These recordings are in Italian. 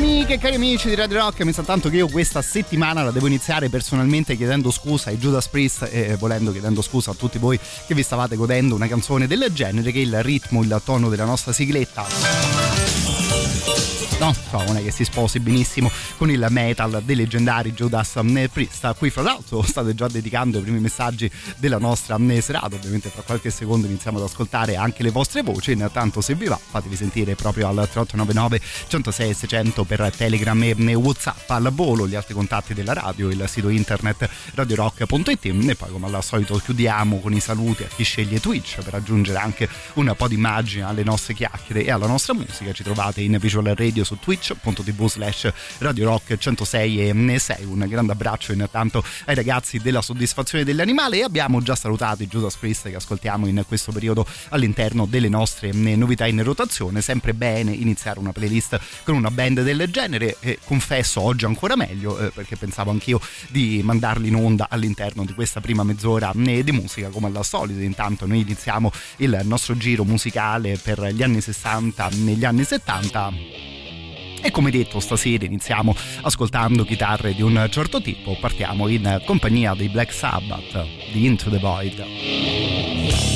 Amiche e cari amici di Radio Rock, mi sa tanto che io questa settimana la devo iniziare personalmente chiedendo scusa ai Judas Priest e volendo chiedendo scusa a tutti voi che vi stavate godendo una canzone del genere, che il ritmo, il tono della nostra sigletta no? Cioè, non è che si sposi benissimo con il metal dei leggendari Judas Priest. A cui fra l'altro state già dedicando i primi messaggi della nostra serata. Ovviamente fra qualche secondo iniziamo ad ascoltare anche le vostre voci. Intanto se vi va fatevi sentire proprio al 3899 106 600 per telegram e whatsapp al volo. Gli altri contatti della radio il sito internet radiorock.it e poi come al solito chiudiamo con i saluti a chi sceglie Twitch per aggiungere anche un po' di immagini alle nostre chiacchiere e alla nostra musica. Ci trovate in visual radio su twitch.tv slash Radio Rock 106 e 6 un grande abbraccio intanto ai ragazzi della soddisfazione dell'animale e abbiamo già salutato i Judas Priest che ascoltiamo in questo periodo all'interno delle nostre novità in rotazione. Sempre bene iniziare una playlist con una band del genere e confesso oggi ancora meglio eh, perché pensavo anch'io di mandarli in onda all'interno di questa prima mezz'ora eh, di musica come al solito. Intanto noi iniziamo il nostro giro musicale per gli anni 60 negli anni 70 e come detto stasera iniziamo ascoltando chitarre di un certo tipo, partiamo in compagnia dei Black Sabbath di Into the Void.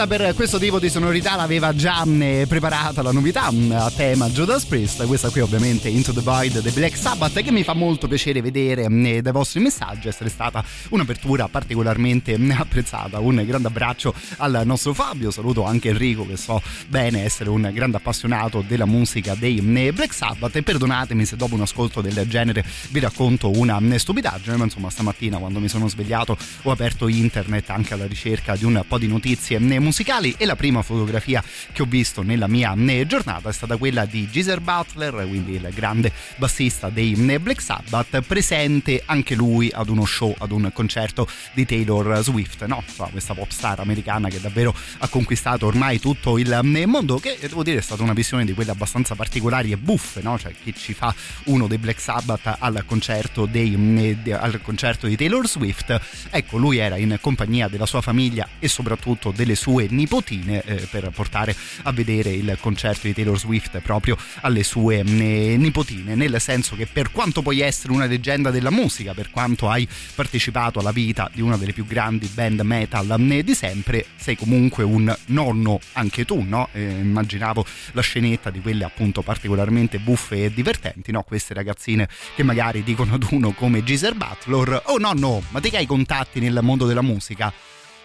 Strada per questo tipo di sonorità l'aveva già mm, preparata la novità mm, a tema Judas Priest. Questa qui ovviamente Into the Void The Black Sabbath che mi fa molto piacere vedere mm, dai vostri messaggi essere stata un'apertura particolarmente apprezzata. Un grande abbraccio al nostro Fabio. Saluto anche Enrico che so bene essere un grande appassionato della musica dei Black Sabbath. E perdonatemi se dopo un ascolto del genere vi racconto una stupidaggine ma insomma stamattina quando mi sono svegliato ho aperto internet anche alla ricerca di un po' di notizie notizie musicali. E la prima fotografia che ho visto nella mia giornata è stata quella di Geezer Butler, quindi il grande bassista dei Black Sabbath, presente anche lui ad uno show, ad un concerto di Taylor Swift, no? Questa pop star americana che davvero ha conquistato ormai tutto il mondo, che devo dire è stata una visione di quelle abbastanza particolari e buffe, no? Cioè chi ci fa uno dei Black Sabbath al concerto, dei, al concerto di Taylor Swift, ecco lui era in compagnia della sua famiglia e soprattutto delle sue nipotine eh, per portare a vedere il concerto di Taylor Swift proprio alle sue eh, nipotine, nel senso che per quanto puoi essere una leggenda della musica, per quanto hai partecipato alla vita di una delle più grandi band metal eh, di sempre, sei comunque un nonno anche tu, no? Eh, immaginavo la scenetta di quelle appunto particolarmente buffe e divertenti, no? Queste ragazzine che magari dicono ad uno come Geezer Butler, oh nonno, ma te che hai contatti nel mondo della musica?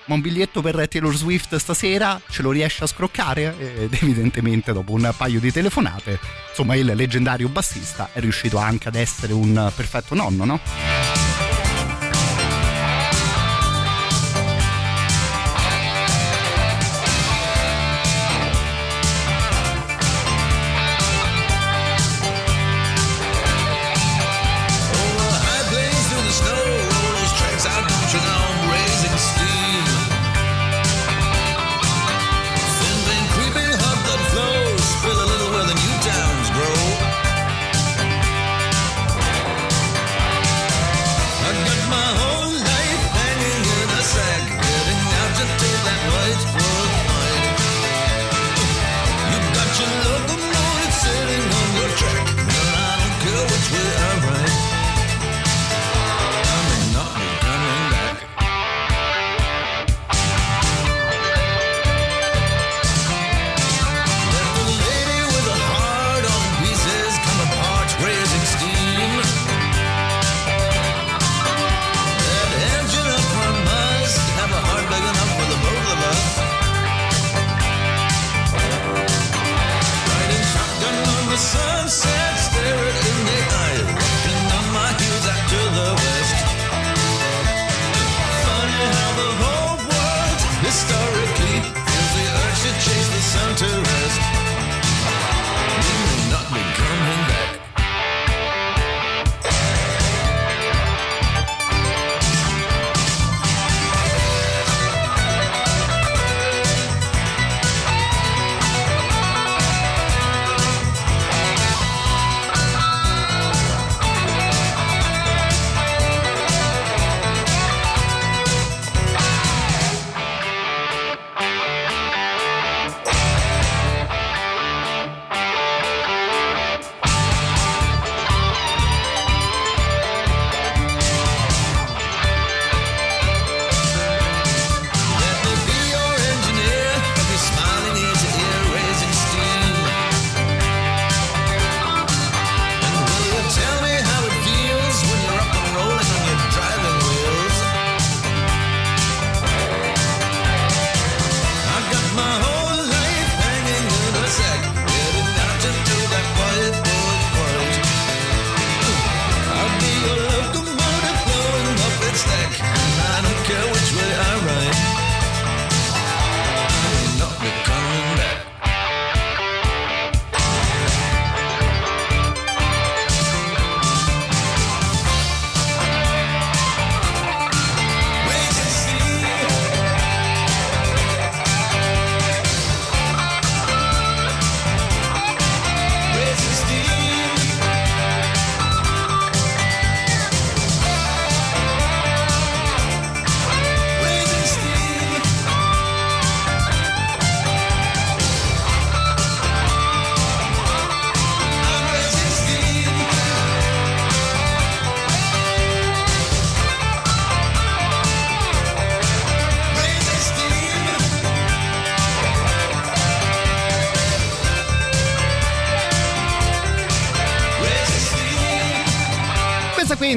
ma un biglietto per Taylor Swift stasera ce lo riesce a scroccare? Ed evidentemente dopo un paio di telefonate, insomma il leggendario bassista è riuscito anche ad essere un perfetto nonno, no?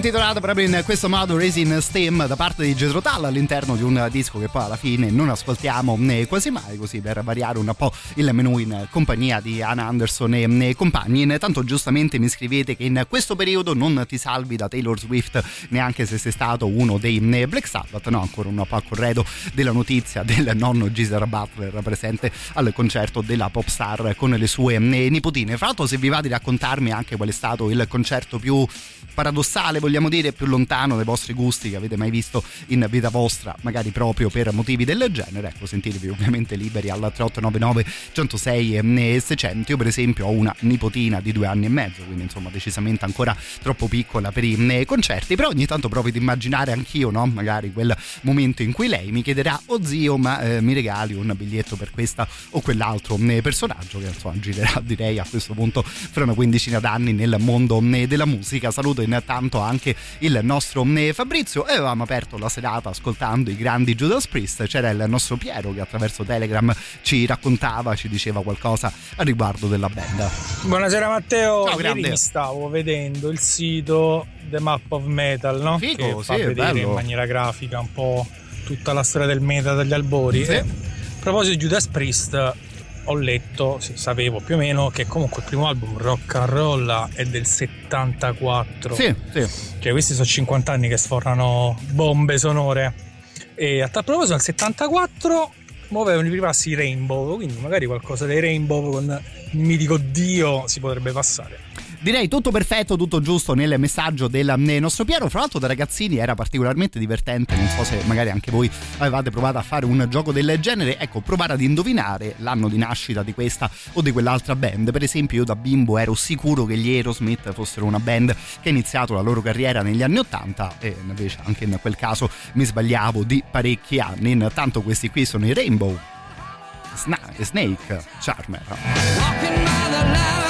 Qui intitolata proprio in questo modo Racing Steam da parte di Jethro Tull all'interno di un disco che poi alla fine non ascoltiamo né quasi mai così per variare un po' il menù in compagnia di Anna Anderson e compagni. Intanto giustamente mi scrivete che in questo periodo non ti salvi da Taylor Swift neanche se sei stato uno dei Black Sabbath no? Ancora un po' a corredo della notizia del nonno Gisela Butler presente al concerto della pop star con le sue nipotine. Fra l'altro se vi va di raccontarmi anche qual è stato il concerto più paradossale, vogliamo dire, più lontano dai vostri gusti che avete mai visto in vita vostra, magari proprio per motivi del genere. Ecco, sentitevi ovviamente liberi al 3899 106 e 600. Io, per esempio, ho una nipotina di due anni e mezzo, quindi insomma, decisamente ancora troppo piccola per i concerti. Però ogni tanto provo ad immaginare anch'io, no? Magari quel momento in cui lei mi chiederà, oh zio, ma eh, mi regali un biglietto per questa o quell'altro personaggio che insomma girerà direi a questo punto fra una quindicina d'anni nel mondo della musica. Saluto intanto anche il nostro Fabrizio e avevamo aperto la serata ascoltando i grandi Judas Priest c'era il nostro Piero che attraverso Telegram ci raccontava ci diceva qualcosa a riguardo della band buonasera Matteo Ciao, mi stavo vedendo il sito The Map of Metal no? Fa sì, vedere bello. in maniera grafica un po' tutta la storia del metal dagli albori Sì. e a proposito di Judas Priest ho letto, sì, sapevo più o meno che comunque il primo album Rock and Roll è del 74 sì sì. Cioè questi sono 50 anni che sfornano bombe sonore. E a tal proposito nel 74 muovevano i primi passi i Rainbow quindi magari qualcosa dei Rainbow con il mitico Dio si potrebbe passare Direi tutto perfetto, tutto giusto nel messaggio del eh, nostro Piero. Fra l'altro, da ragazzini era particolarmente divertente. Non so se magari anche voi avevate provato a fare un gioco del genere. Ecco, provare ad indovinare l'anno di nascita di questa o di quell'altra band. Per esempio, io da bimbo ero sicuro che gli Aerosmith fossero una band che ha iniziato la loro carriera negli anni Ottanta e invece anche in quel caso mi sbagliavo di parecchi anni. Intanto questi qui sono i Rainbow Sna- Snake Charmer. Walking by the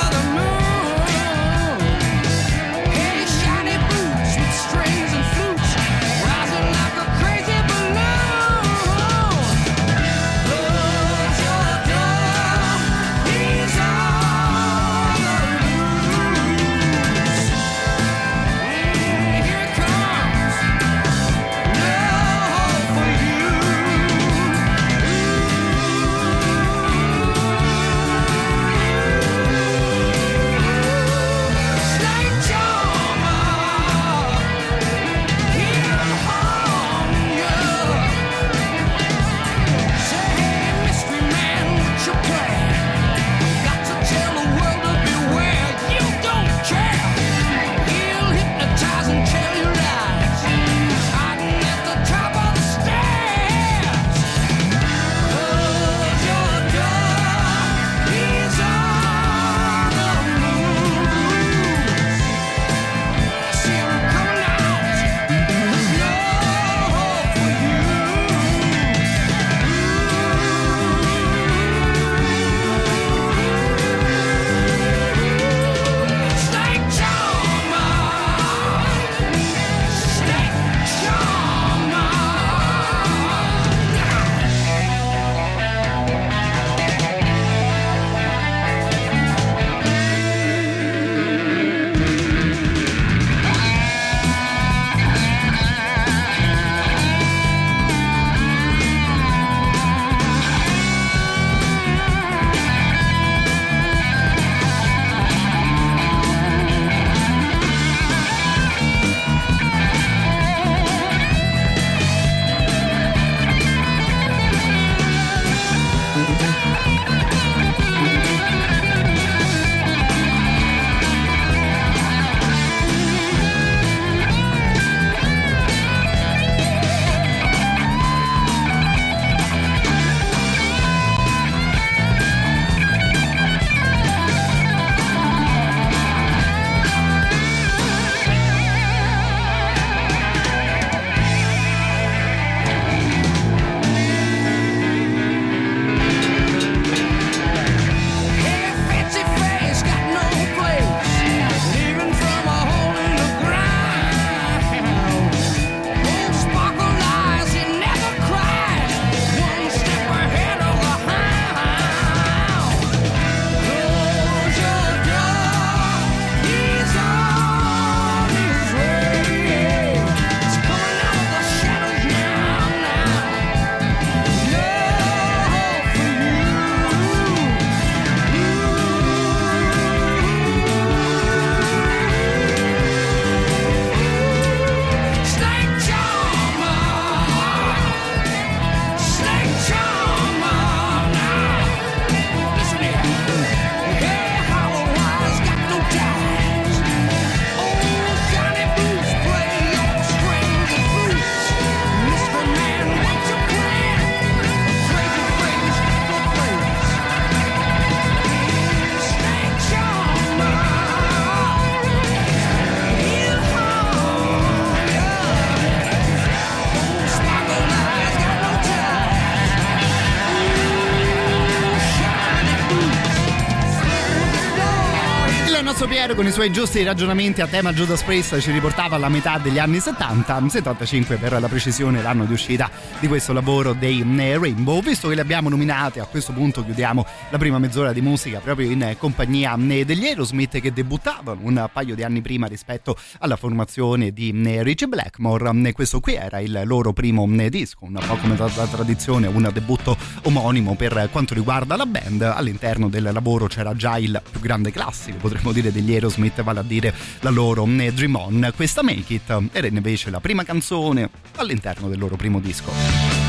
con i suoi giusti ragionamenti a tema Judas Priest ci riportava alla metà degli anni 70, 75 per la precisione l'anno di uscita di questo lavoro dei eh, Rainbow. Visto che li abbiamo nominati, a questo punto chiudiamo la prima mezz'ora di musica proprio in compagnia eh, degli Aerosmith che debuttavano un paio di anni prima rispetto alla formazione di eh, Richie Blackmore. Questo qui era il loro primo disco, un po' come da tradizione, un debutto omonimo per quanto riguarda la band. All'interno del lavoro c'era già il più grande classico, potremmo dire, degli Aerosmith, vale a dire la loro Dream On. Questa Make It era invece la prima canzone all'interno del loro primo disco.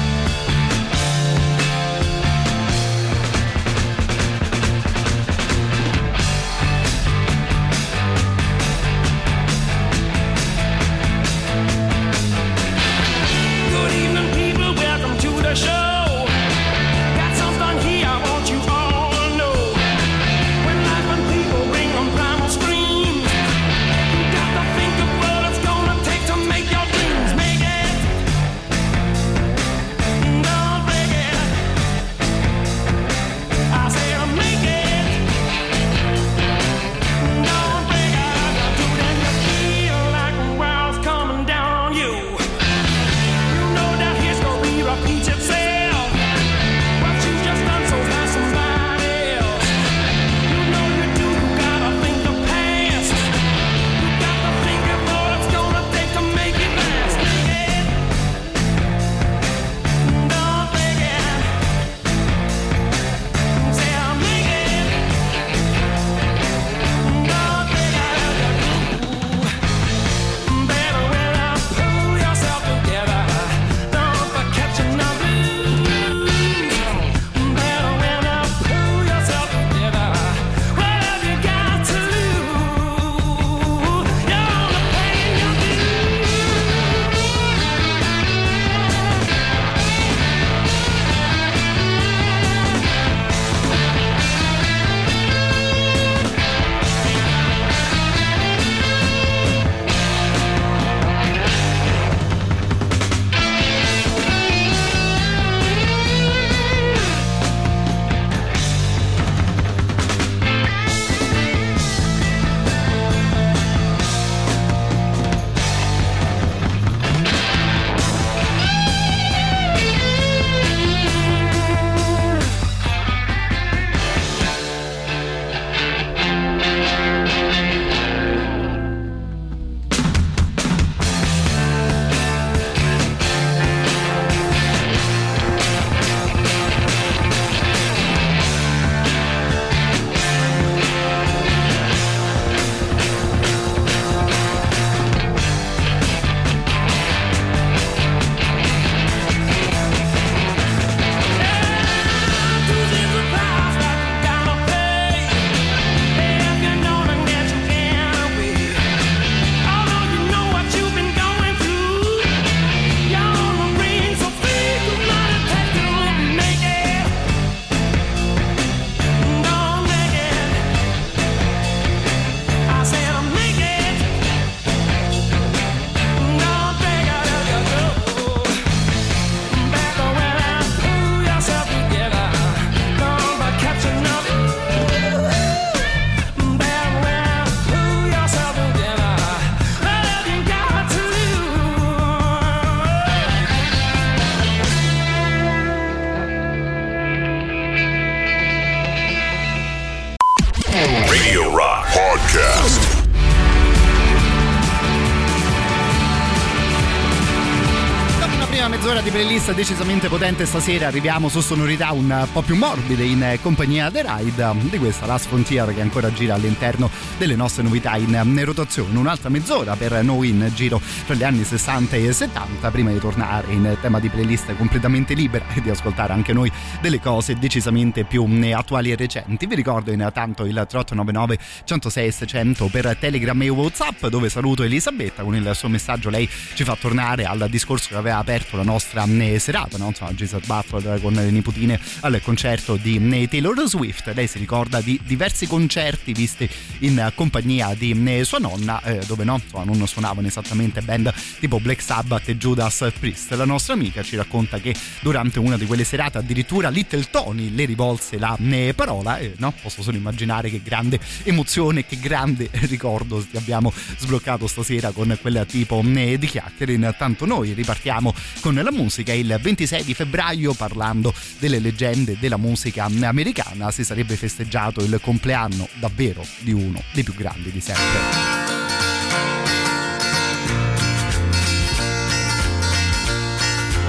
Decisamente potente stasera arriviamo su sonorità un po' più morbide in compagnia The Ride di questa Last Frontier che ancora gira all'interno delle nostre novità in rotazione. Un'altra mezz'ora per noi in giro tra gli anni 60 e 70 prima di tornare in tema di playlist completamente libera e di ascoltare anche noi delle cose decisamente più attuali e recenti. Vi ricordo intanto il 3899 106 600 per Telegram e Whatsapp dove saluto Elisabetta con il suo messaggio lei ci fa tornare al discorso che aveva aperto la nostra eh, serata, no? insomma Giselle Butler con le nipotine al concerto di eh, Taylor Swift, lei si ricorda di diversi concerti visti in compagnia di eh, sua nonna, eh, dove no, insomma, non suonavano esattamente band tipo Black Sabbath e Judas Priest. La nostra amica ci racconta che durante una di quelle serate addirittura Little Tony le rivolse la eh, parola e no, posso solo immaginare che grande emozione, che grande ricordo abbiamo sbloccato stasera con quel tipo eh, di chiacchiere. Intanto noi ripartiamo con la musica il 26 di febbraio parlando delle leggende della musica americana si sarebbe festeggiato il compleanno davvero di uno dei più grandi di sempre.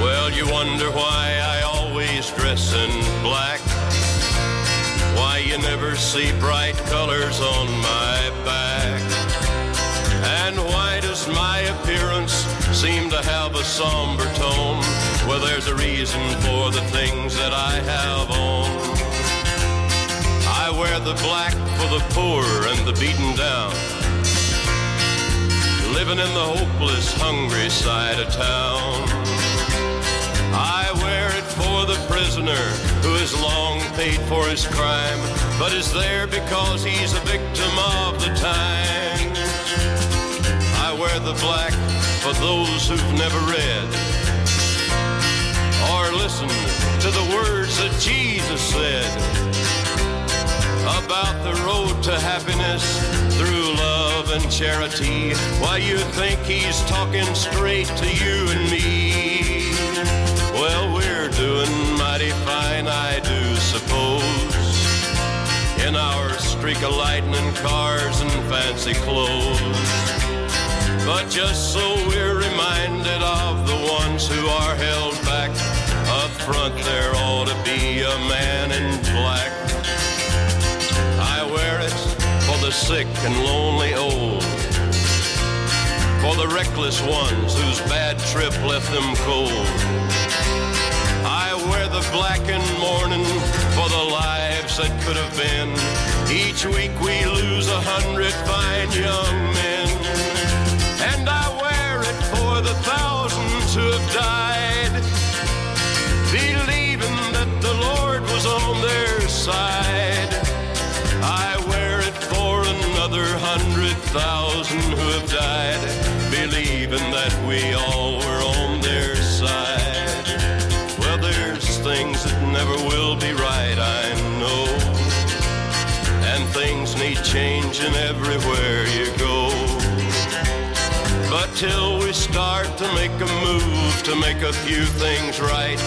Well, you wonder why I always dress in black. Why you never see bright colors on my back. And why does my appearance seem to have a somber tone? Well, there's a reason for the things that I have on. I wear the black for the poor and the beaten down. Living in the hopeless, hungry side of town. I wear it for the prisoner who has long paid for his crime, but is there because he's a victim of the times. I wear the black for those who've never read or listened to the words that Jesus said about the road to happiness through love and charity. Why you think he's talking straight to you and me? Well, we're doing mighty fine, I do suppose. In our streak of lightning cars and fancy clothes. But just so we're reminded of the ones who are held back. Front there ought to be a man in black. I wear it for the sick and lonely old. For the reckless ones whose bad trip left them cold. I wear the blackened mourning for the lives that could have been. Each week we lose a hundred fine young men. And I wear it for the thousands who have died, side. I wear it for another hundred thousand who have died, believing that we all were on their side. Well, there's things that never will be right, I know. And things need changing everywhere you go. But till we start to make a move to make a few things right,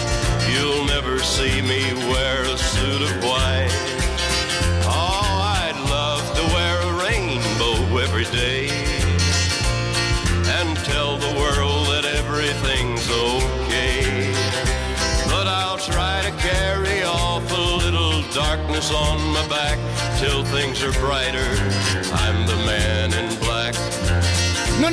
you'll never see on my back till things are brighter. I'm the man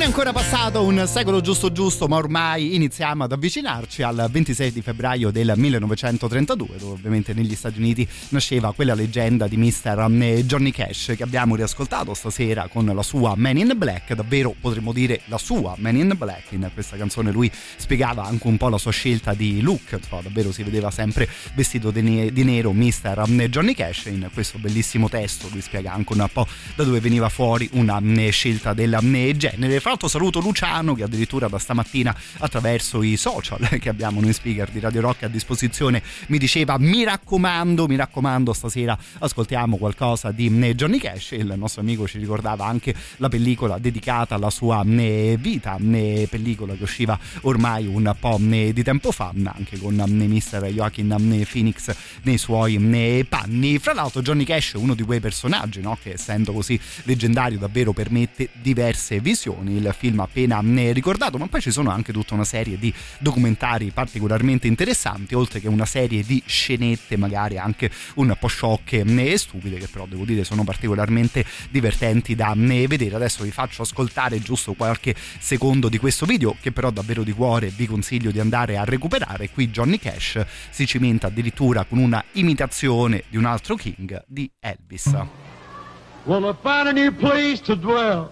è ancora passato un secolo giusto giusto, ma ormai iniziamo ad avvicinarci al 26 di febbraio del 1932, dove ovviamente negli Stati Uniti nasceva quella leggenda di Mr. Johnny Cash che abbiamo riascoltato stasera con la sua Man in Black, davvero potremmo dire la sua Man in Black. In questa canzone lui spiegava anche un po' la sua scelta di look, insomma, davvero si vedeva sempre vestito di, ne- di nero Mr. Johnny Cash. In questo bellissimo testo lui spiega anche un po' da dove veniva fuori una eh, scelta del eh, genere. L'altro saluto Luciano che addirittura da stamattina attraverso i social che abbiamo noi speaker di Radio Rock a disposizione mi diceva mi raccomando, mi raccomando stasera ascoltiamo qualcosa di Johnny Cash. Il nostro amico ci ricordava anche la pellicola dedicata alla sua vita, pellicola che usciva ormai un po' di tempo fa anche con Mr. Eh, Phoenix nei suoi panni. Fra l'altro Johnny Cash è uno di quei personaggi no? che essendo così leggendario davvero permette diverse visioni il film appena ricordato, ma poi ci sono anche tutta una serie di documentari particolarmente interessanti, oltre che una serie di scenette magari anche un po' sciocche e stupide, che però devo dire sono particolarmente divertenti da eh, vedere. Adesso vi faccio ascoltare giusto qualche secondo di questo video, che però davvero di cuore vi consiglio di andare a recuperare. Qui Johnny Cash si cimenta addirittura con una imitazione di un altro King di Elvis. Wanna find a new place to dwell.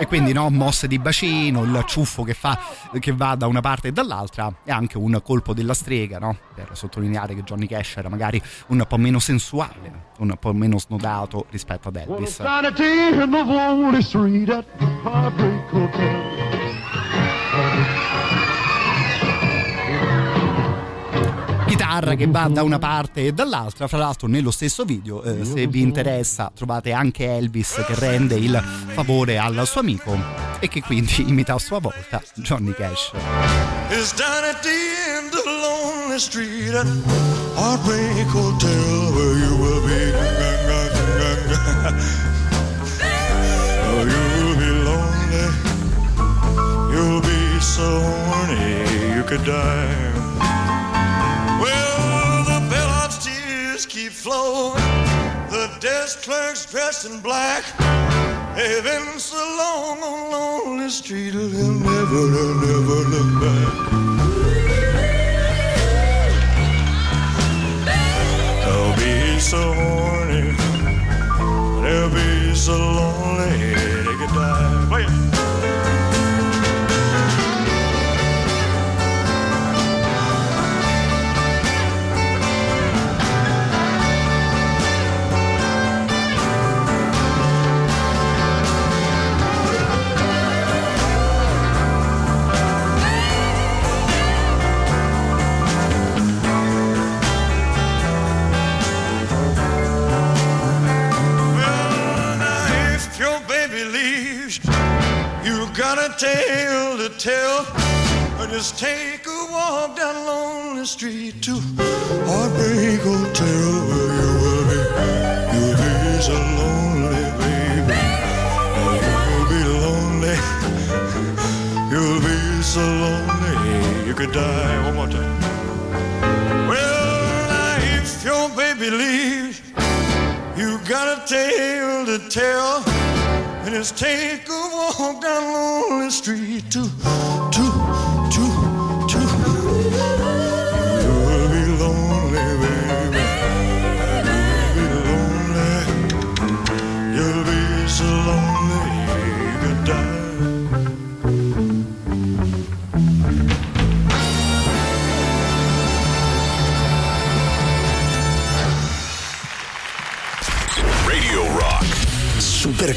E quindi no, mosse di bacino, il ciuffo che, fa, che va da una parte e dall'altra e anche un colpo della strega, no? per sottolineare che Johnny Cash era magari un po' meno sensuale, un po' meno snodato rispetto ad Elvis. Sanity chitarra che va da una parte e dall'altra. Fra l'altro, nello stesso video, eh, se vi interessa, trovate anche Elvis che rende il favore al suo amico e che quindi imita a sua volta Johnny Cash. It's down at the end of the lonely street at Heartbreak Hotel where you will be. Oh, you'll be lonely. You'll be so horny you could die. Keep flowing. The desk clerk's dressed in black. They've been so long on lonely street, they'll never, they'll never look back. They'll be so horny, they'll be so lonely, they could oh, die. Leaves, you got a tale to tell. Or just take a walk down lonely street to Heartbreak Hotel where you will be. You'll be so lonely, baby. You'll be lonely. You'll be so lonely you could die. One more time. Well, if your baby leaves. You got a tale to tell, it's take a walk down lonely street to, to, to.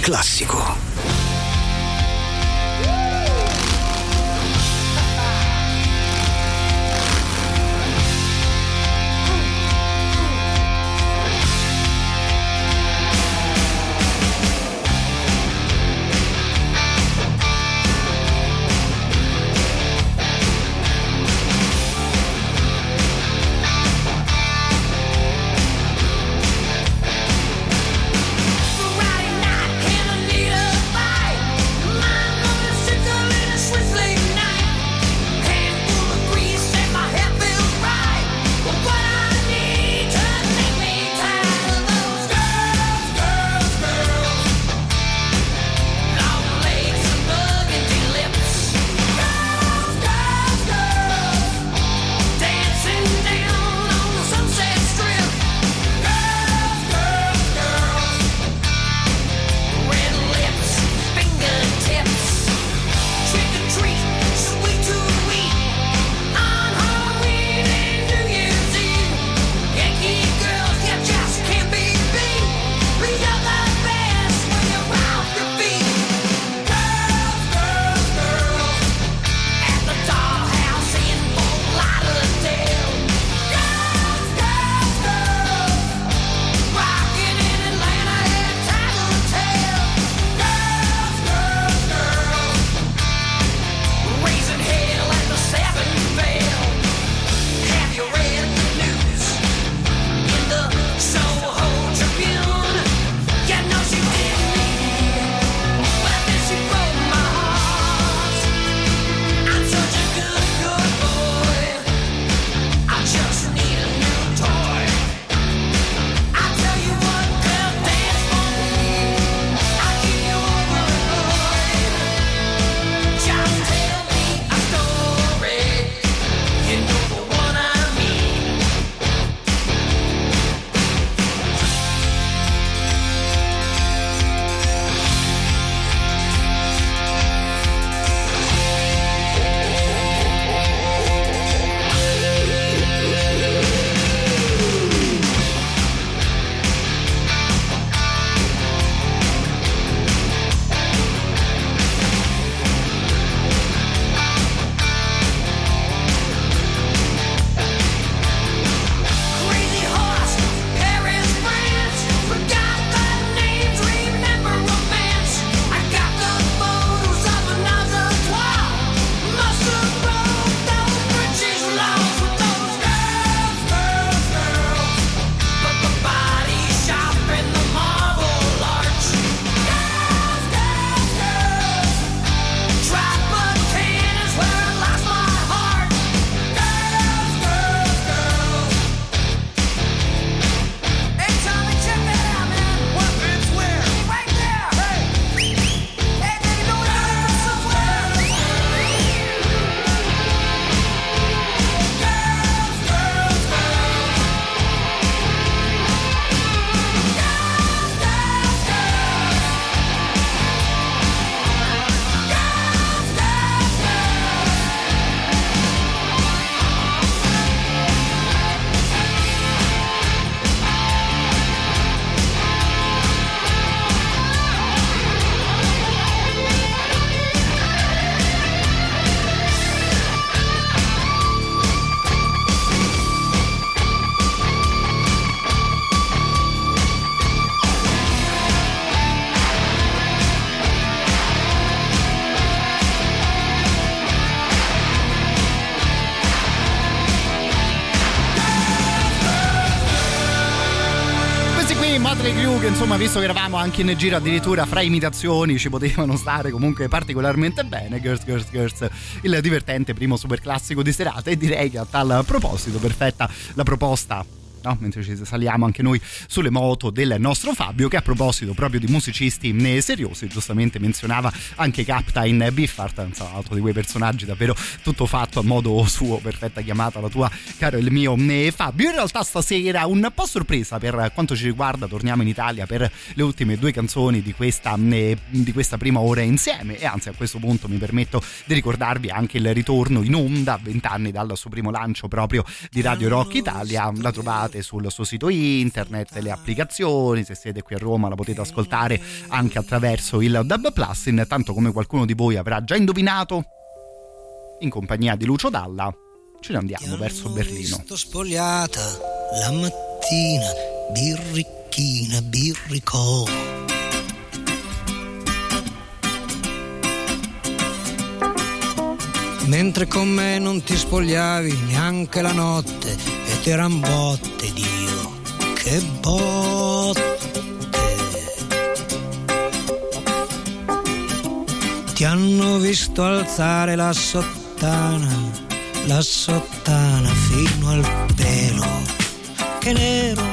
Classico. I Motley Crue che insomma visto che eravamo anche in giro addirittura fra imitazioni ci potevano stare comunque particolarmente bene. Girls Girls Girls. Il divertente primo super classico di serata e direi che a tal proposito perfetta la proposta no? mentre ci saliamo anche noi sulle moto del nostro Fabio che a proposito proprio di musicisti seriosi giustamente menzionava anche Captain Biffart un altro di quei personaggi davvero tutto fatto a modo suo perfetta chiamata la tua caro il mio eh, Fabio in realtà stasera un po' sorpresa per quanto ci riguarda torniamo in Italia per le ultime due canzoni di questa, eh, di questa prima ora insieme e anzi a questo punto mi permetto di ricordarvi anche il ritorno in onda 20 anni dal suo primo lancio proprio di Radio Rock Italia la trovate sul suo sito internet le applicazioni se siete qui a Roma la potete ascoltare anche attraverso il Dub Plus intanto come qualcuno di voi avrà già indovinato in compagnia di Lucio Dalla ce ne andiamo verso Berlino Sto spogliata la mattina, birricchina, birricò. Mentre con me non ti spogliavi neanche la notte ed eran botte, Dio, che botte. Ti hanno visto alzare la sottana, la sottana fino al pelo, che nero.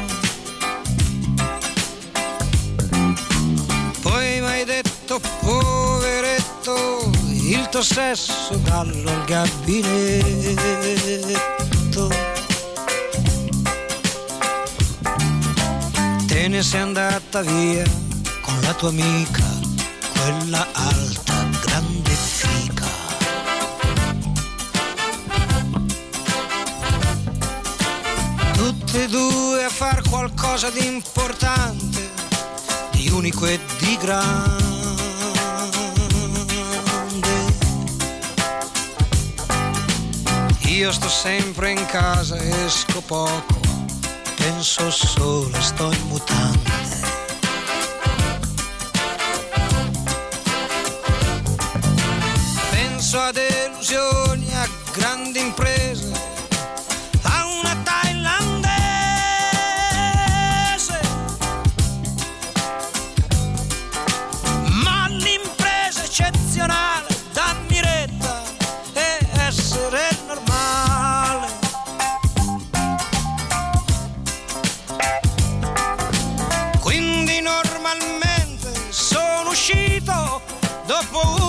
Poi mi hai detto, poveretto, il tuo sesso dallo al gabinetto. Te ne sei andata via con la tua amica, quella alta, grande fica. Tutte e due a far qualcosa di importante, di unico e di grande. Io sto sempre in casa, esco poco, penso solo, sto in mutande. Penso a delusioni, a grandi imprese, dopo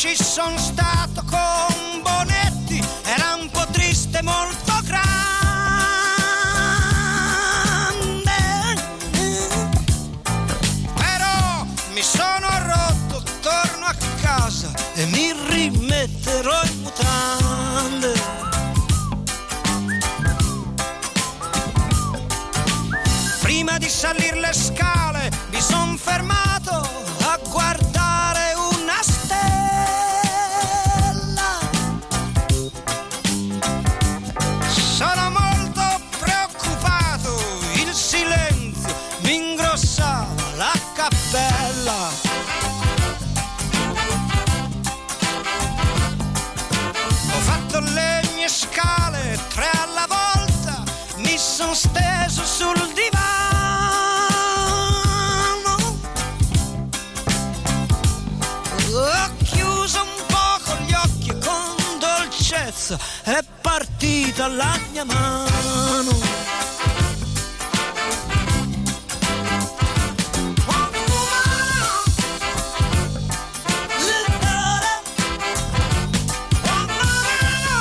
ci sono stato con Bonetti, era un po' triste, molto partita la mia mano.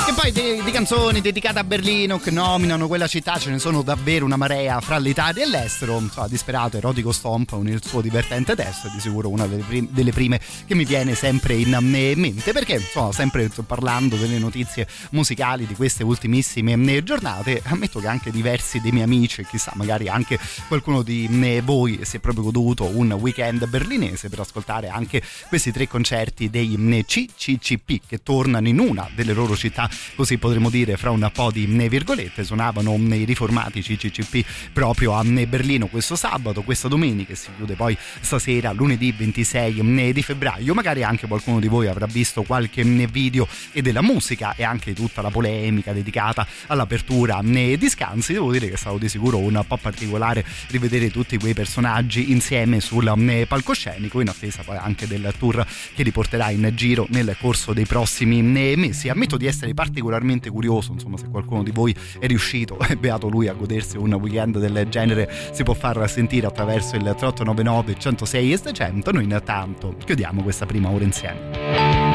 Che poi di, di canzoni dedicate a Berlino che nominano quella città ce ne sono davvero una marea fra l'Italia e l'estero. Insomma, disperato erotico stomp il suo divertente testo è di sicuro una delle, prim- delle prime che mi viene sempre in mente perché insomma sempre parlando delle notizie musicali di queste ultimissime eh, giornate ammetto che anche diversi dei miei amici chissà magari anche qualcuno di eh, voi si è proprio goduto un weekend berlinese per ascoltare anche questi tre concerti dei eh, CCCP che tornano in una delle loro città così potremmo dire fra un po' di eh, virgolette suonavano i riformati CCCP proprio a eh, Berlino questo sabato questa domenica e si chiude poi stasera lunedì 26 eh, di febbraio. Magari anche qualcuno di voi avrà visto qualche eh, video e della musica e anche tutta la polemica dedicata all'apertura eh, di Scanzi. Devo dire che è stato di sicuro un po' particolare rivedere tutti quei personaggi insieme sul eh, palcoscenico in attesa poi anche del tour che li porterà in giro nel corso dei prossimi eh, mesi. Ammetto di essere particolarmente curioso insomma se qualcuno di voi è riuscito e beato lui a godersi un weekend del genere si può far sentire attraverso il 3899 106 e 600 noi intanto chiudiamo questa prima ora insieme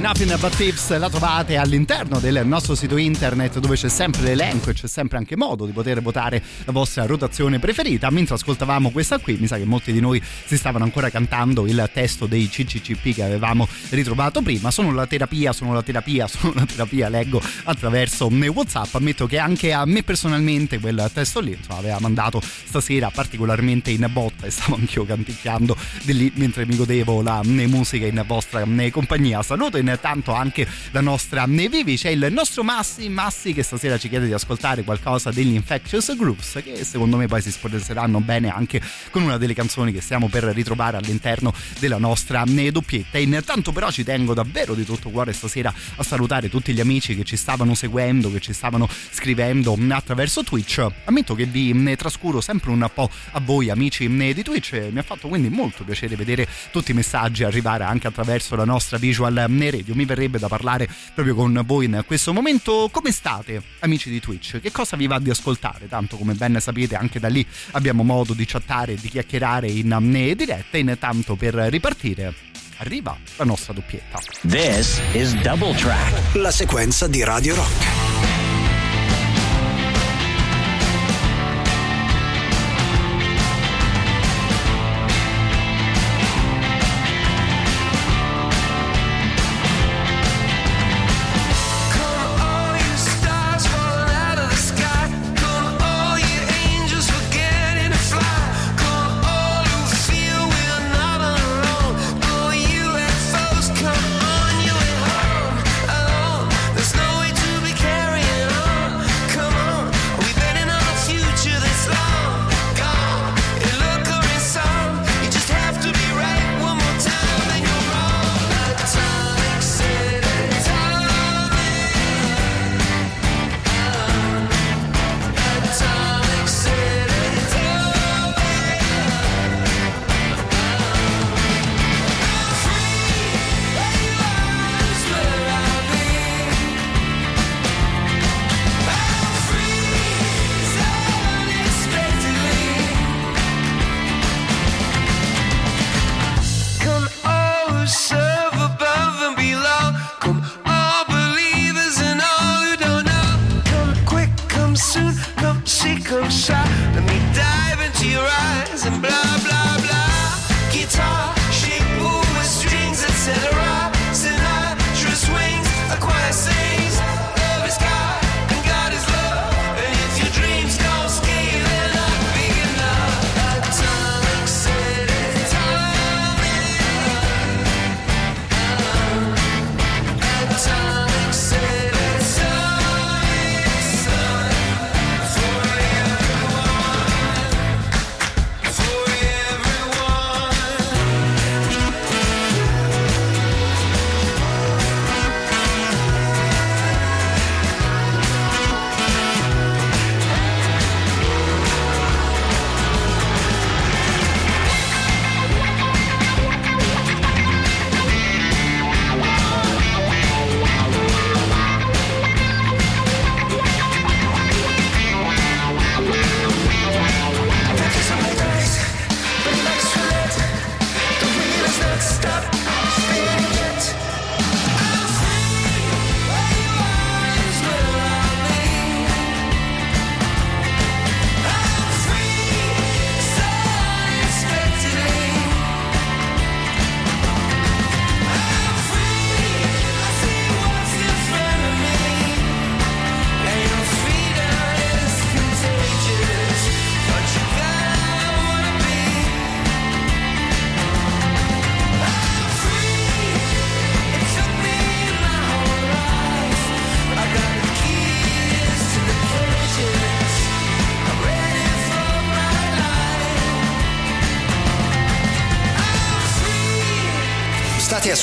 Nothing But Tips, la trovate all'interno del nostro sito internet dove c'è sempre l'elenco e c'è sempre anche modo di poter votare la vostra rotazione preferita. Mentre ascoltavamo questa qui, mi sa che molti di noi si stavano ancora cantando il testo dei CCCP che avevamo ritrovato prima. Sono la terapia, sono la terapia, sono la terapia, leggo attraverso WhatsApp. Ammetto che anche a me personalmente quel testo lì insomma, aveva mandato stasera particolarmente in botta e stavo anch'io canticchiando di lì mentre mi godevo la musica in vostra compagnia. Saluto intanto anche la nostra Vivi, c'è il nostro Massi, Massi che stasera ci chiede di ascoltare qualcosa degli Infectious Grooves che secondo me poi si sposeranno bene anche con una delle canzoni che stiamo per ritrovare all'interno della nostra doppietta. Intanto però ci tengo davvero di tutto cuore stasera a salutare tutti gli amici che ci stavano seguendo, che ci stavano scrivendo attraverso Twitch. Ammetto che vi trascuro sempre un po' a voi amici di Twitch, mi ha fatto quindi molto piacere vedere tutti i messaggi arrivare anche attraverso la nostra visual radio. Mi verrebbe da parlare proprio con voi in questo momento. Come state, amici di Twitch? Che cosa vi va di ascoltare? Tanto come ben sapete, anche da lì abbiamo modo di chattare e di chiacchierare in diretta. Intanto per ripartire. Arriva la nostra doppietta. This is Double Track. La sequenza di Radio Rock.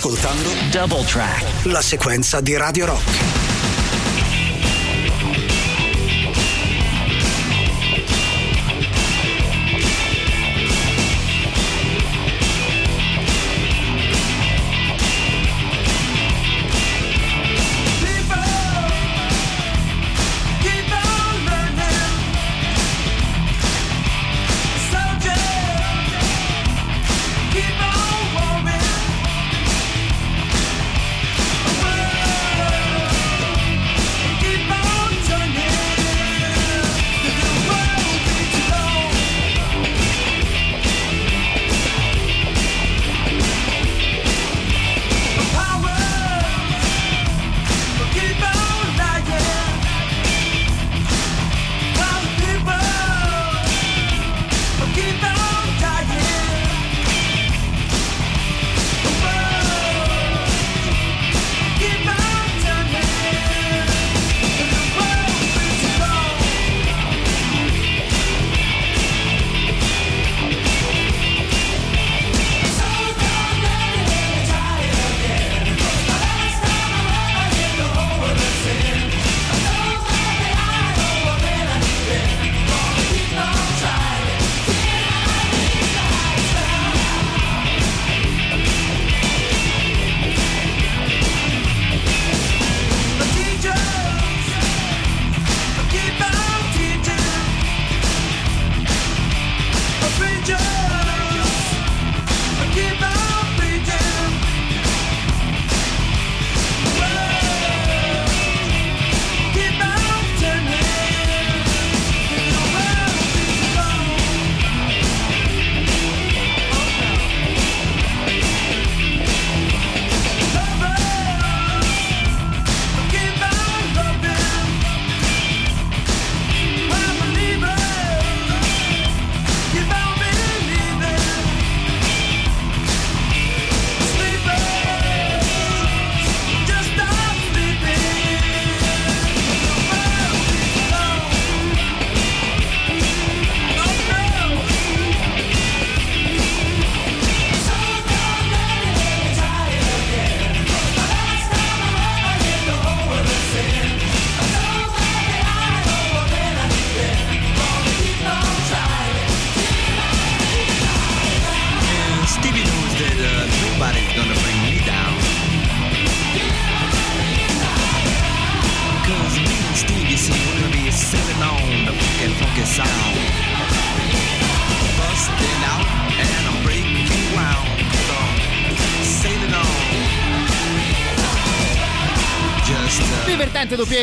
Ascoltando Double Track. la sequenza di Radio Rock.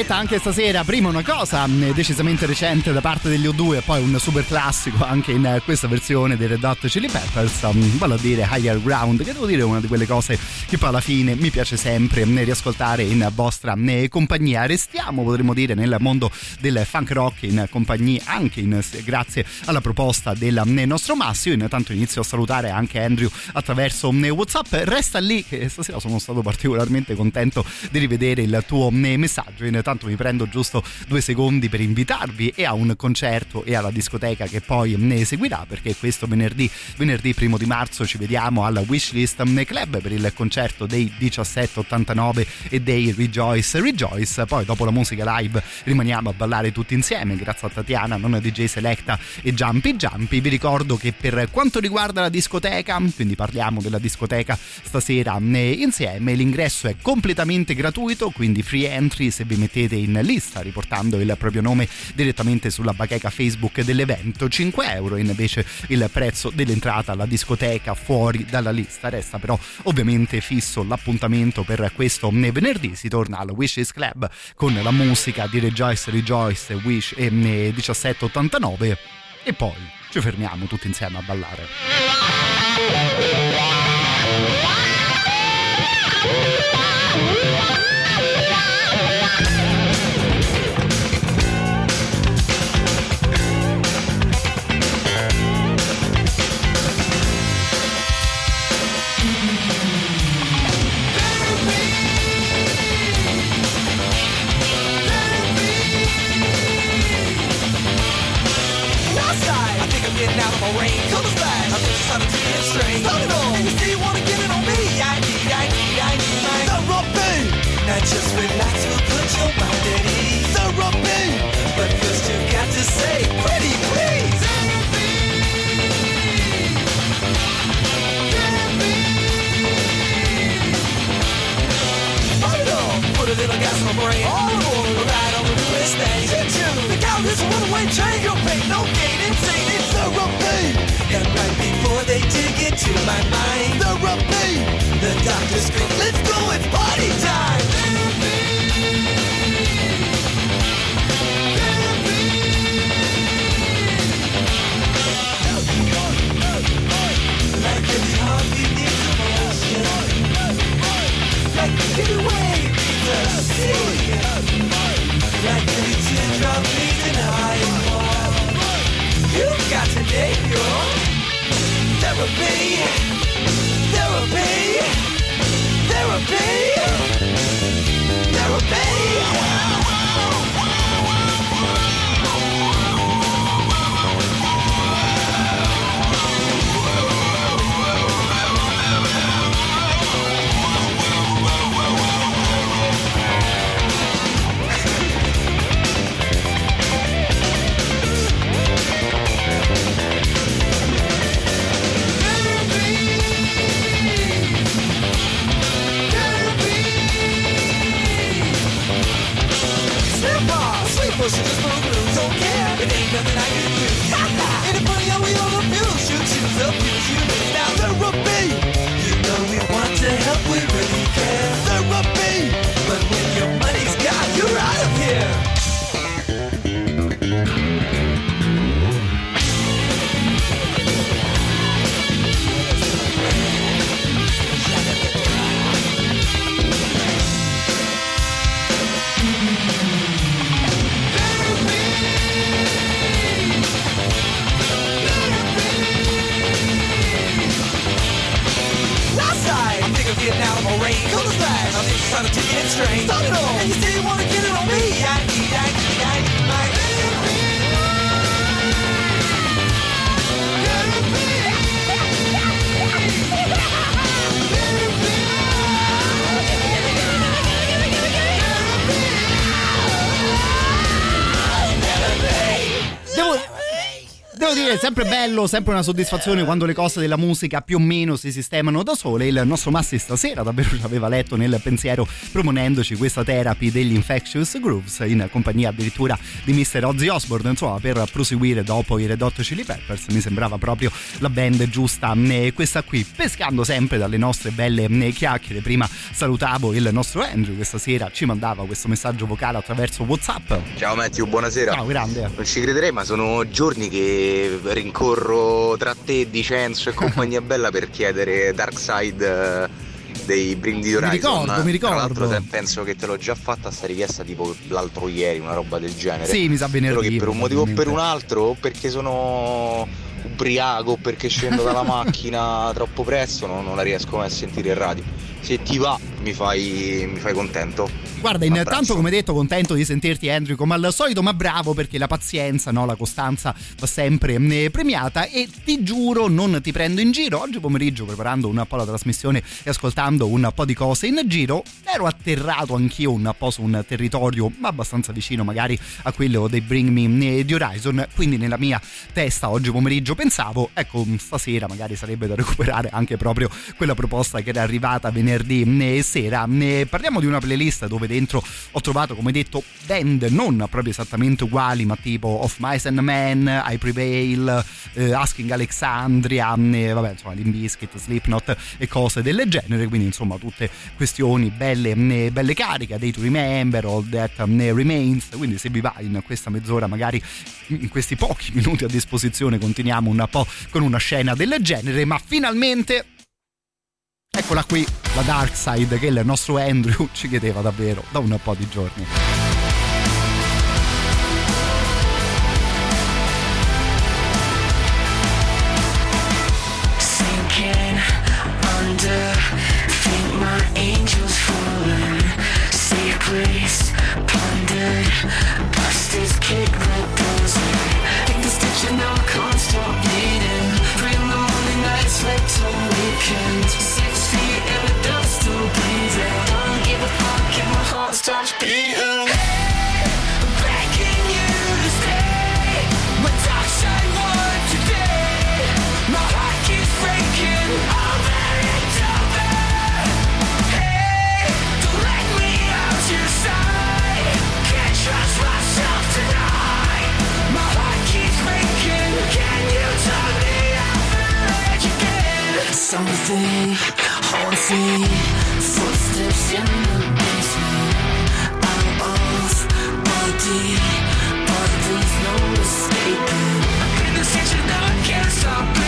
Doppietta anche stasera. Prima una cosa mh, decisamente recente da parte degli O2 e poi un super classico anche in eh, questa versione dei Red Hot Chili Peppers, um, vale a dire Higher Ground, che devo dire è una di quelle cose che poi alla fine mi piace sempre mh, riascoltare in vostra mh, compagnia. Restiamo, potremmo dire, nel mondo del funk rock in compagnia, anche in, grazie alla proposta del nostro Massimo. Intanto inizio a salutare anche Andrew attraverso WhatsApp. Resta lì che stasera sono stato particolarmente contento di rivedere il tuo messaggio. Intanto mi prendo giusto due secondi per invitarvi e a un concerto e alla discoteca che poi ne seguirà perché questo venerdì, venerdì primo di marzo ci vediamo alla Wishlist Club per il concerto dei 1789 e dei Rejoice Rejoice. Poi dopo la musica live rimaniamo a ballare tutti insieme grazie a Tatiana, non DJ Selecta e Jumpy Jumpy. Vi ricordo che per quanto riguarda la discoteca, quindi parliamo della discoteca stasera insieme, l'ingresso è completamente gratuito, quindi free entry se vi mettete in lista riportando il proprio nome direttamente sulla bacheca Facebook dell'evento. 5 euro invece il prezzo dell'entrata alla discoteca fuori dalla lista. Resta però ovviamente fisso l'appuntamento per questo venerdì. Si torna al Wishes Club con la musica di Rejoice Rejoice Wish e 1789 e poi ci fermiamo tutti insieme a ballare just relax, we'll put your mind at ease. Therapy. But first you got to say, pretty please. Not at all. Put a little gas in my brain. All aboard. We're on the newest thing. Choo-choo. The cow is runaway train. Your pain, no gain, insane. It's therapy. And right before they dig into my mind, therapy. The doctor screams, let's go, therapy, therapy, therapy, therapy. Sempre bello, sempre una soddisfazione quando le cose della musica più o meno si sistemano da sole. Il nostro Massi stasera davvero ci aveva letto nel pensiero proponendoci questa therapy degli Infectious Grooves in compagnia addirittura di Mr. Ozzy Osbourne. Insomma, per proseguire dopo i Red Hot Chili Peppers mi sembrava proprio la band giusta questa qui. Pescando sempre dalle nostre belle eh, chiacchiere. Prima salutavo il nostro Andrew, questa sera ci mandava questo messaggio vocale attraverso WhatsApp. Ciao Matthew, buonasera. Ciao, grande. Non ci crederei, ma sono giorni che rincorro tra te, Dicenzo e compagnia bella per chiedere Darkside eh, dei Bring the Horizon. ricordo, mi ricordo. Tra l'altro te- penso che te l'ho già fatta sta richiesta tipo l'altro ieri, una roba del genere. Sì, mi sa venerdì, Solo che per un motivo o per un altro, o perché sono ubriaco, o perché scendo dalla macchina troppo presto, no- non la riesco mai a sentire in radio. Se ti va mi fai, mi fai contento. Guarda, intanto come detto contento di sentirti Andrew come al solito, ma bravo perché la pazienza, no, la costanza va sempre eh, premiata e ti giuro non ti prendo in giro. Oggi pomeriggio preparando un po' la trasmissione e ascoltando un po' di cose in giro, ero atterrato anch'io un po' su un territorio abbastanza vicino magari a quello dei Bring Me eh, di Horizon, quindi nella mia testa oggi pomeriggio pensavo, ecco, stasera magari sarebbe da recuperare anche proprio quella proposta che era arrivata venerdì eh, sera. Eh, Parliamo di una playlist dove dentro ho trovato, come detto, band non proprio esattamente uguali, ma tipo Of Mice and Men, I Prevail, eh, Asking Alexandria, eh, vabbè, insomma, Limbiskit, Slipknot e cose del genere. Quindi, insomma, tutte questioni belle, eh, belle cariche, Day to Remember, All That Remains. Quindi, se vi va in questa mezz'ora, magari in questi pochi minuti a disposizione, continuiamo un po' con una scena del genere. Ma finalmente Eccola qui, la Dark Side che il nostro Andrew ci chiedeva davvero da un po' di giorni. Place, plundered, busters kick Something haunts. Footsteps in the basement. Out of body, but there's no escaping. I'm in the section now I can't stop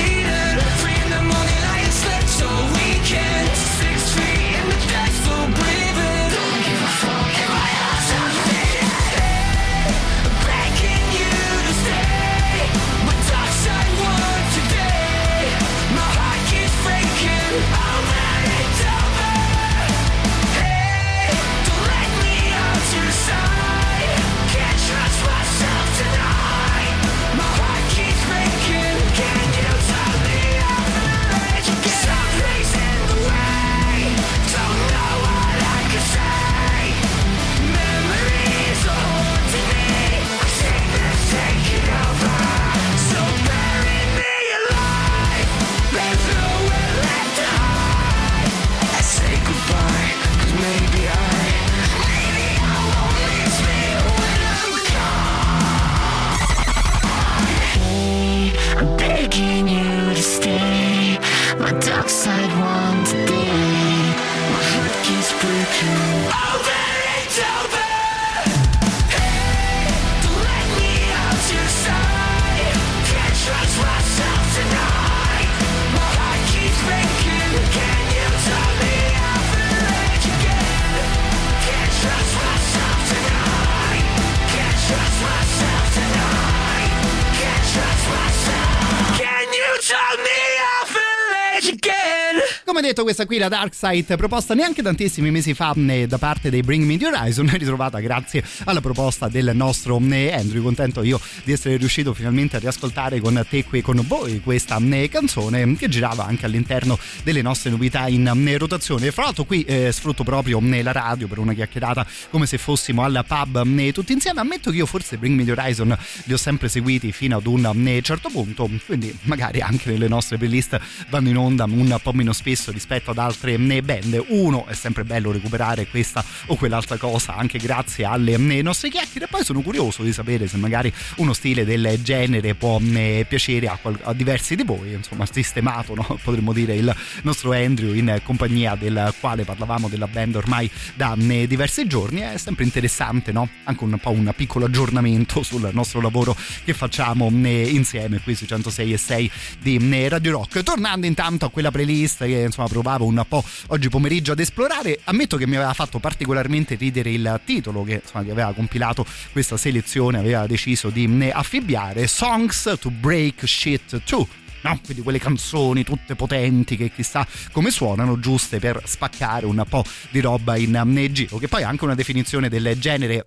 questa qui la Dark Side, proposta neanche tantissimi mesi fa da parte dei Bring Me the Horizon, ritrovata grazie alla proposta del nostro Andrew. Contento io di essere riuscito finalmente a riascoltare con te qui con voi questa canzone che girava anche all'interno delle nostre novità in rotazione. Fra l'altro, qui eh, sfrutto proprio la radio per una chiacchierata come se fossimo al pub tutti insieme. Ammetto che io forse Bring Me the Horizon li ho sempre seguiti fino ad un certo punto, quindi magari anche nelle nostre playlist vanno in onda un po' meno spesso rispetto ad altre eh, band. Uno, è sempre bello recuperare questa o quell'altra cosa anche grazie alle eh, nostre chiacchiere. Poi sono curioso di sapere se magari uno stile del genere può eh, piacere a, qual- a diversi di voi. Insomma, sistemato, no? potremmo dire, il nostro Andrew in compagnia del quale parlavamo della band ormai da eh, diversi giorni. È sempre interessante, no? Anche un po' un piccolo aggiornamento sul nostro lavoro che facciamo eh, insieme qui su 106 e 6 di Radio Rock. Tornando intanto a quella playlist che insomma provavo un po' oggi pomeriggio ad esplorare, ammetto che mi aveva fatto particolarmente ridere il titolo che, insomma, aveva compilato questa selezione, aveva deciso di affibbiare Songs to Break Shit To no? Quindi quelle canzoni tutte potenti che chissà come suonano, giuste per spaccare un po' di roba in giro, che poi è anche una definizione del genere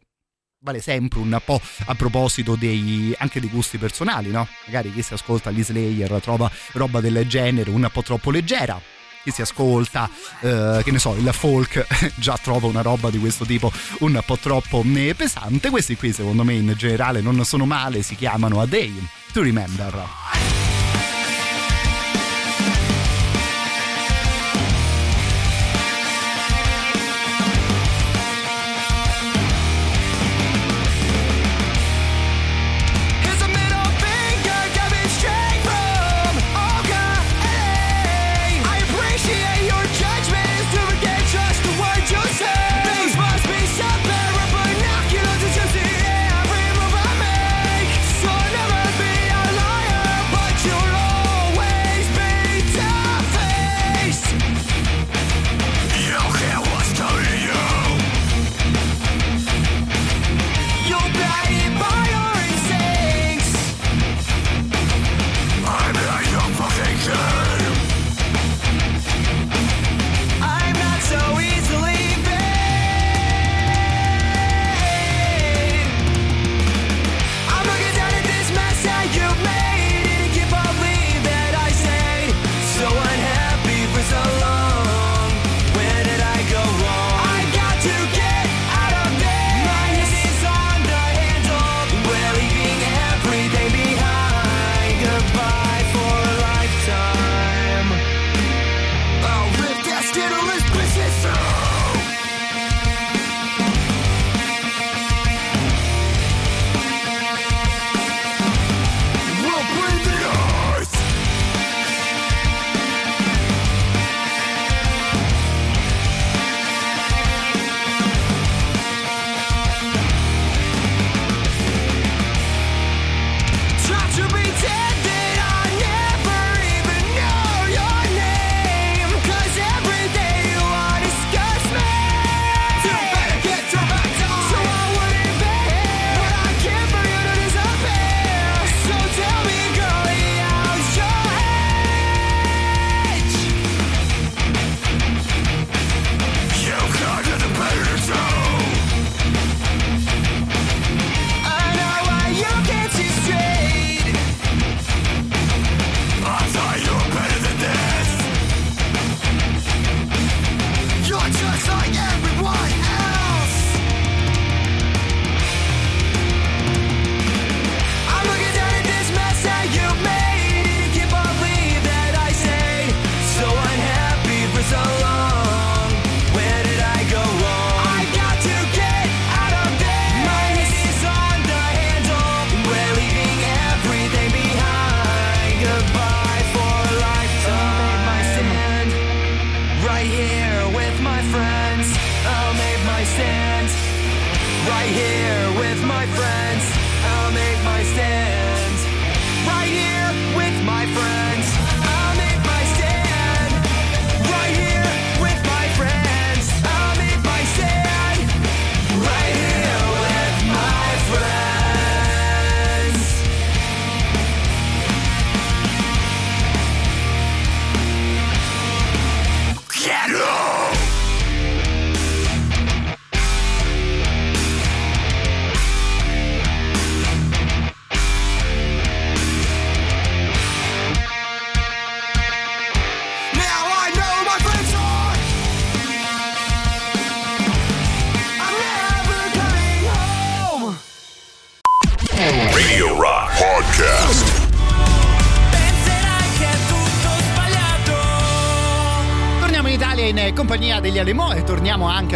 vale sempre un po' a proposito dei, anche dei gusti personali, no? Magari chi si ascolta gli Slayer trova roba del genere un po' troppo leggera. Chi si ascolta, eh, che ne so, il folk già trova una roba di questo tipo un po' troppo eh, pesante. Questi qui, secondo me, in generale non sono male, si chiamano A Day to Remember.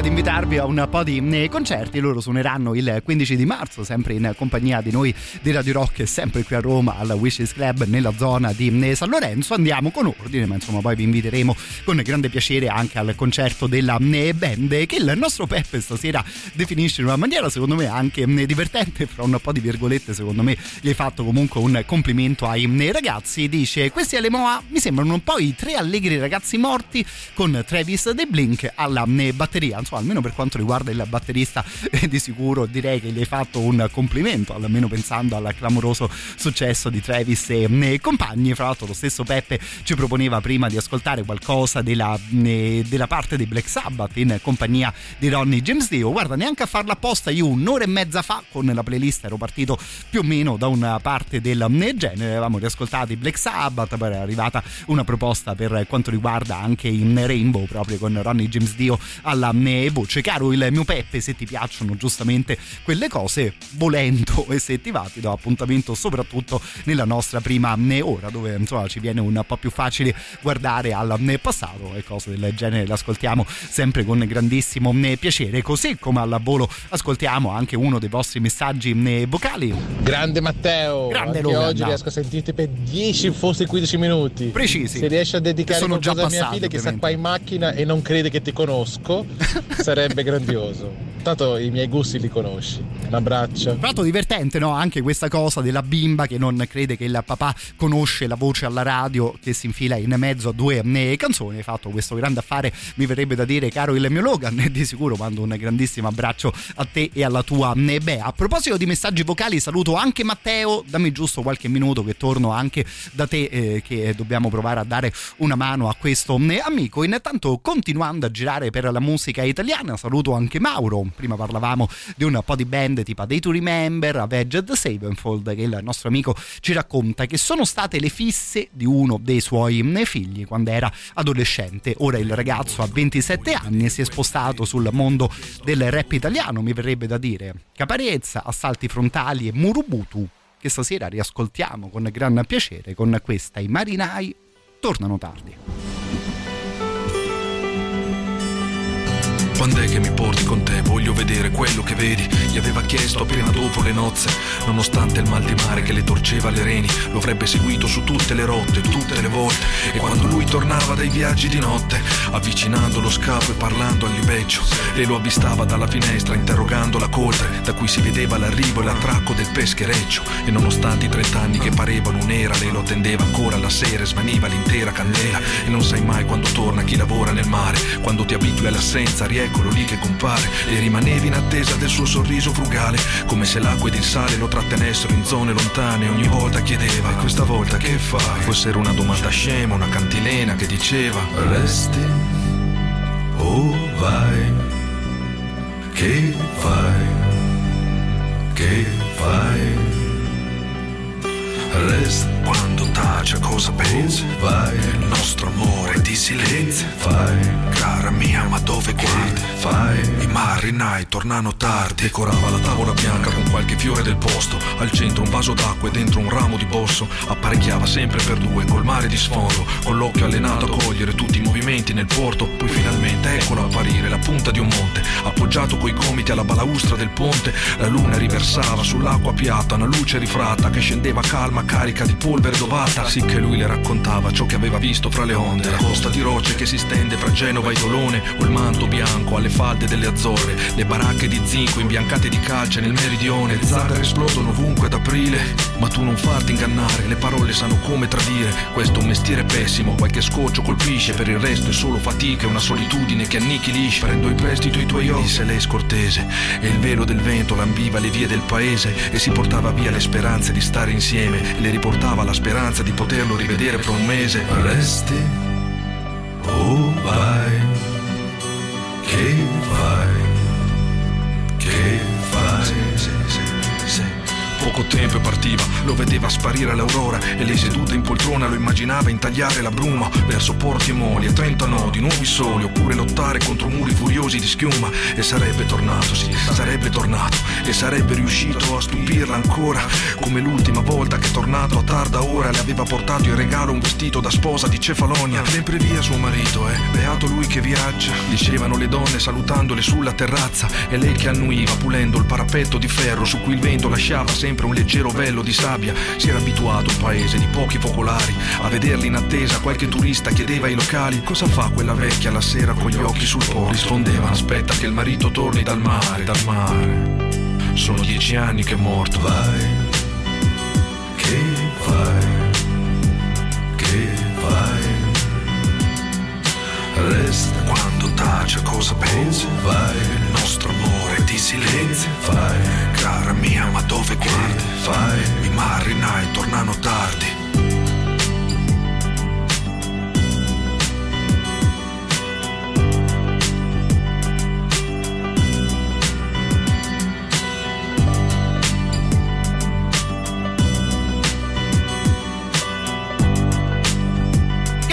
Torniamo anche invitarvi a un po' di eh, concerti. Loro suoneranno il 15 di marzo, sempre in compagnia di noi di Radio Rock, sempre qui a Roma al Wishes Club nella zona di eh, San Lorenzo. Andiamo con ordine, ma insomma poi vi inviteremo con grande piacere anche al concerto della eh, band che il nostro Peppe stasera definisce in una maniera secondo me anche divertente, fra un po' di virgolette secondo me gli hai fatto comunque un complimento ai ragazzi. Dice questi Alemoa mi sembrano un po' i tre allegri ragazzi morti con Travis De Blink alla batteria. Insomma, almeno per quanto riguarda il batterista, eh, di sicuro direi che gli hai fatto un complimento, almeno pensando al clamoroso successo di Travis e eh, compagni. Fra l'altro, lo stesso Peppe ci proponeva prima di ascoltare qualcosa della, eh, della parte di Black Sabbath in compagnia di Ronnie James Dio. Guarda, neanche a farla apposta, io un'ora e mezza fa con la playlist ero partito più o meno da una parte del genere. Avevamo riascoltato i Black Sabbath, poi era arrivata una proposta per quanto riguarda anche in Rainbow proprio con Ronnie James Dio alla voce. Caro il mio Peppe, se ti piacciono giustamente quelle cose, volendo e se ti va ti do appuntamento soprattutto nella nostra prima eh, ora dove insomma ci viene un po' più facile guardare al eh, passato e cose del genere. Le ascoltiamo sempre con grandissimo piacere così come al volo ascoltiamo anche uno dei vostri messaggi vocali. Grande Matteo grande Logan, oggi no. riesco a sentirti per 10 forse 15 minuti. Precisi. Se riesci a dedicare sono già alla mia figlia che sta qua in macchina e non crede che ti conosco sarebbe grandioso tanto i miei gusti li conosci un abbraccio Prato divertente, no? Anche questa cosa della bimba che non crede che il papà conosce la voce alla radio che si infila in mezzo a due eh, canzoni. Hai fatto questo grande affare, mi verrebbe da dire, caro il mio Logan. E di sicuro mando un grandissimo abbraccio a te e alla tua eh, Bea. A proposito di messaggi vocali, saluto anche Matteo. Dammi giusto qualche minuto che torno anche da te, eh, che dobbiamo provare a dare una mano a questo eh, amico. Intanto, continuando a girare per la musica italiana, saluto anche Mauro. Prima parlavamo di un po' di band tipo Day to Remember, Avenged Sevenfold, che il nostro amico ci racconta che sono state le fisse di uno dei suoi figli quando era adolescente. Ora il ragazzo ha 27 anni e si è spostato sul mondo del rap italiano, mi verrebbe da dire. Caparezza, assalti frontali e Murubutu, che stasera riascoltiamo con gran piacere con questa I marinai tornano tardi. Quando è che mi porti con te? Voglio vedere quello che vedi. Gli aveva chiesto appena dopo le nozze. Nonostante il mal di mare che le torceva le reni, lo avrebbe seguito su tutte le rotte, tutte le volte. E quando lui tornava dai viaggi di notte, avvicinando lo scafo e parlando al libeccio, lei lo avvistava dalla finestra interrogando la coltre, da cui si vedeva l'arrivo e l'attracco del peschereccio. E nonostante i trent'anni che parevano un'era, lei lo attendeva ancora alla sera e smaniva l'intera candela. E non sai mai quando torna chi lavora nel mare, quando ti abitui all'assenza, rieccolo lì che compare. E rimanevi in attesa del suo sorriso frugale, come se l'acqua ed il sale lo trattenessero in zone lontane. Ogni volta chiedeva, e questa volta che fai? Fosse era una domanda scema, una cantilena che diceva, resti o vai? Che fai? Che fai? Resta quando tace cosa pensi? Vai, il nostro amore di silenzio. Fai, cara mia, ma dove guardi? Fai, i marinai tornano tardi. Decorava la tavola bianca con qualche fiore del posto. Al centro un vaso d'acqua e dentro un ramo di bosso. Apparecchiava sempre per due col mare di sfondo. Con l'occhio allenato a cogliere tutti i movimenti nel porto. Poi finalmente eccolo apparire la punta di un monte. Appoggiato coi gomiti alla balaustra del ponte. La luna riversava sull'acqua piatta una luce rifratta che scendeva calma carica di polvere dovata. Sì che lui le raccontava ciò che aveva visto fra le onde. La costa di rocce che si stende fra Genova e Tolone. O il manto bianco alle falde delle Azzorre. Le baracche di zinco imbiancate di calce nel meridione. Le zagare esplodono ovunque ad aprile. Ma tu non farti ingannare, le parole sanno come tradire. Questo è un mestiere pessimo, qualche scoccio colpisce. Per il resto è solo fatica e una solitudine che annichilisce. Prendo in prestito i tuoi occhi, disse lei scortese. E il velo del vento lambiva le vie del paese. E si portava via le speranze di stare insieme. Le riportava la speranza di poterlo rivedere fra un mese. Resti o vai? Che fai? Che fai? Poco tempo e partiva. Lo vedeva sparire l'aurora e lei seduta in poltrona lo immaginava intagliare la bruma verso porti e moli e 30 nodi, nuovi soli, oppure lottare contro muri furiosi di schiuma. E sarebbe tornato, sì, sarebbe tornato e sarebbe riuscito a stupirla ancora come l'ultima volta che tornato a tarda ora le aveva portato in regalo un vestito da sposa di Cefalonia. Sempre via suo marito, eh, beato lui che viaggia, dicevano le donne salutandole sulla terrazza e lei che annuiva pulendo il parapetto di ferro su cui il vento lasciava sempre un leggero velo di sabbia. Si era abituato un paese di pochi focolari a vederli in attesa. Qualche turista chiedeva ai locali cosa fa quella vecchia la sera con gli occhi sul po'. Rispondevano aspetta che il marito torni dal mare, dal mare. Sono dieci anni che è morto, vai. Che vai? Che vai? Resta quando tace cosa pensi? Vai, il nostro amore di silenzio. Vai, cara mia, ma dove guardi? Vai, i marinai tornano tardi.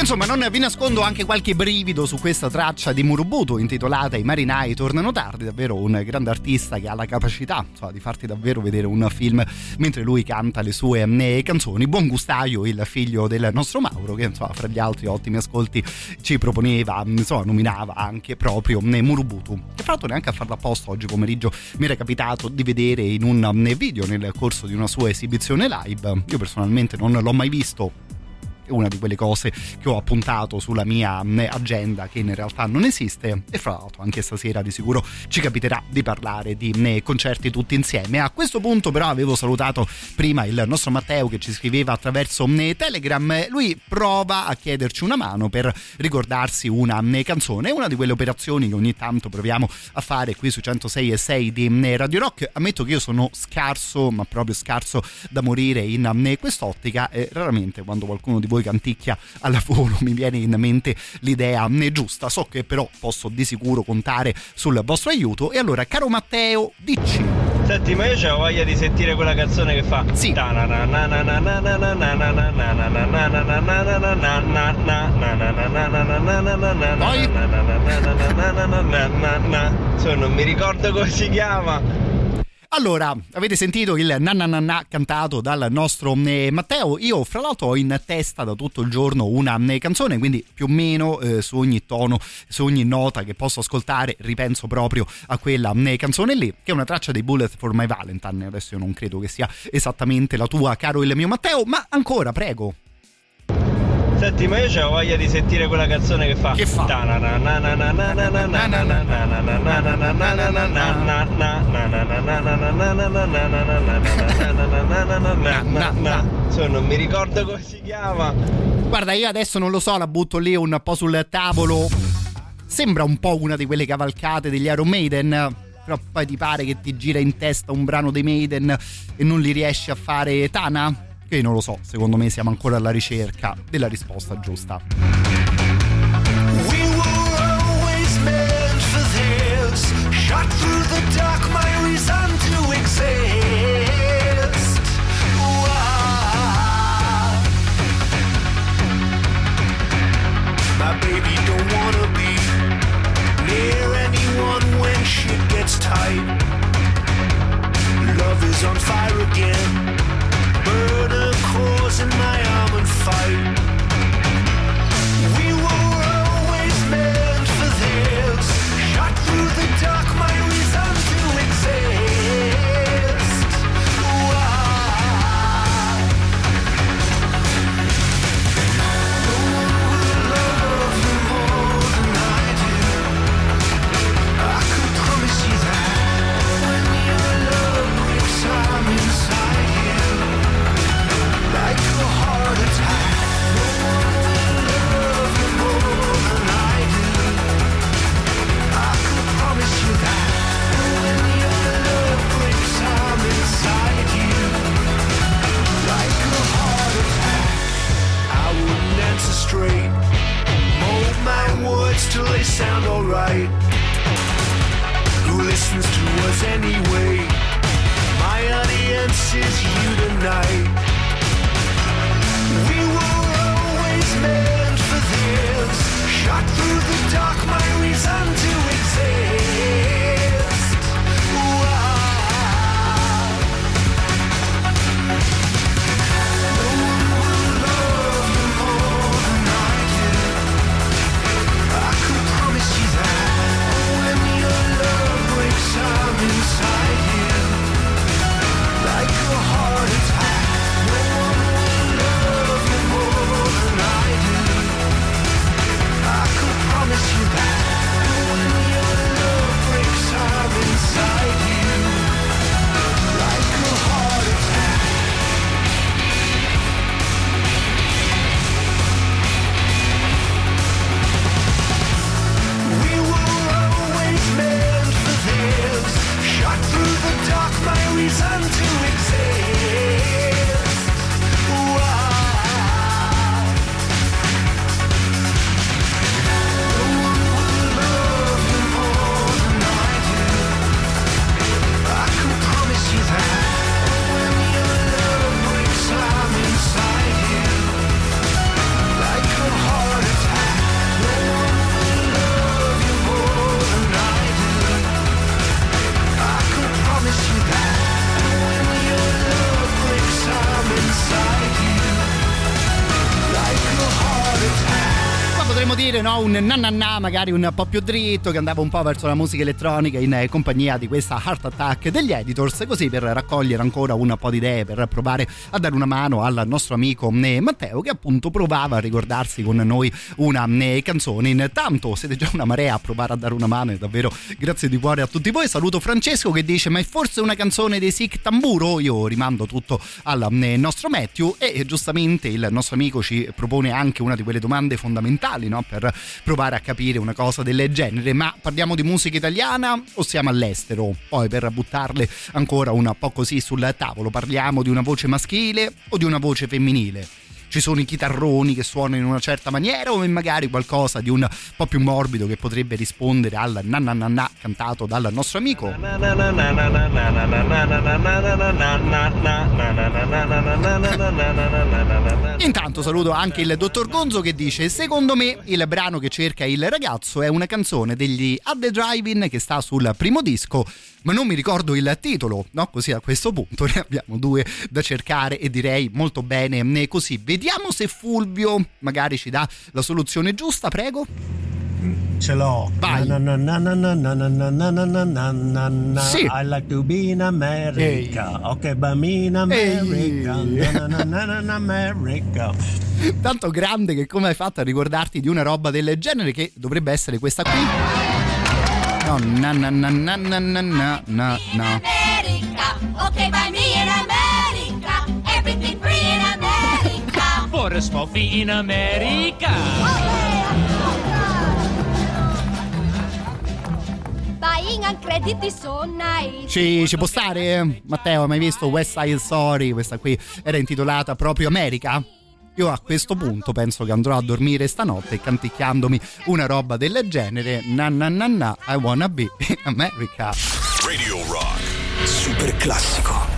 Insomma non vi nascondo anche qualche brivido su questa traccia di Murubutu intitolata I marinai tornano tardi, davvero un grande artista che ha la capacità insomma, di farti davvero vedere un film mentre lui canta le sue eh, canzoni. Buon gustaio, il figlio del nostro Mauro che insomma fra gli altri ottimi ascolti ci proponeva, insomma nominava anche proprio eh, Murubutu. Che fra l'altro neanche a farlo apposta oggi pomeriggio mi era capitato di vedere in un video nel corso di una sua esibizione live. Io personalmente non l'ho mai visto una di quelle cose che ho appuntato sulla mia agenda che in realtà non esiste e fra l'altro anche stasera di sicuro ci capiterà di parlare di concerti tutti insieme. A questo punto però avevo salutato prima il nostro Matteo che ci scriveva attraverso Telegram, lui prova a chiederci una mano per ricordarsi una canzone, è una di quelle operazioni che ogni tanto proviamo a fare qui su 106 e 6 di Radio Rock. Ammetto che io sono scarso, ma proprio scarso da morire in quest'ottica e raramente quando qualcuno di voi canticchia al volo mi viene in mente l'idea giusta. So che però posso di sicuro contare sul vostro aiuto. E allora, caro Matteo, dici. Senti, ma io ho voglia di sentire quella canzone che fa. Sì. Poi? non mi ricordo come si chiama. Allora, avete sentito il nananana cantato dal nostro eh, Matteo? Io, fra l'altro, ho in testa da tutto il giorno una eh, canzone, quindi più o meno eh, su ogni tono, su ogni nota che posso ascoltare, ripenso proprio a quella eh, canzone lì, che è una traccia dei Bullet for My Valentine. Adesso io non credo che sia esattamente la tua, caro il mio Matteo, ma ancora, prego. Senti, ma io ho voglia di sentire quella canzone che fa. Che fa? Cioè, non mi ricordo come si chiama. Guarda, io adesso non lo so, la butto lì un po' sul tavolo. Sembra un po' una di quelle cavalcate degli Iron Maiden. Però poi ti pare che ti gira in testa un brano dei Maiden e non li riesci a fare Tana? Che non lo so, secondo me siamo ancora alla ricerca della risposta giusta. Shot through the dark, my reason to exist. Why? My baby don't wanna be near anyone when shit gets tight. Love is on fire again. In my arm and fight. We were always meant for this. Shot through the dark, my till they sound alright. Who listens to us anyway? My audience chances you tonight. We were always meant for this. Shot through the dark, my reason to not my reason to exist. Nananà magari un po' più dritto che andava un po' verso la musica elettronica in eh, compagnia di questa Heart Attack degli editors così per raccogliere ancora un po' di idee per provare a dare una mano al nostro amico eh, Matteo che appunto provava a ricordarsi con noi una eh, canzone intanto siete già una marea a provare a dare una mano e davvero grazie di cuore a tutti voi saluto Francesco che dice ma è forse una canzone dei Sick Tamburo io rimando tutto al nostro Matthew e giustamente il nostro amico ci propone anche una di quelle domande fondamentali no? per provare a capire una cosa del genere ma parliamo di musica italiana o siamo all'estero? Poi per buttarle ancora un po' così sul tavolo parliamo di una voce maschile o di una voce femminile ci sono i chitarroni che suonano in una certa maniera o magari qualcosa di un po' più morbido che potrebbe rispondere al na na na na cantato dal nostro amico. Intanto saluto anche il dottor Gonzo che dice: Secondo me il brano che cerca il ragazzo è una canzone degli At the Drive-In che sta sul primo disco, ma non mi ricordo il titolo, no? Così a questo punto ne abbiamo due da cercare e direi molto bene così. Vediamo se Fulvio magari ci dà la soluzione giusta, prego. Ce l'ho. Vai. Sì. I like to be in America. Ehi. Ok, bambina America. Na, na, na, America. Tanto grande che come hai fatto a ricordarti di una roba del genere che dovrebbe essere questa qui? No, na na na na na na na na. America, okay, by me in America, everything free in America. For a small fee in America. Buying and credit is so nice. Ci, ci può stare? Matteo, hai mai visto West Side Story? Questa qui era intitolata proprio America? Io a questo punto penso che andrò a dormire stanotte canticchiandomi una roba del genere. Na na na na, I wanna be in America. Radio Rock. Super classico.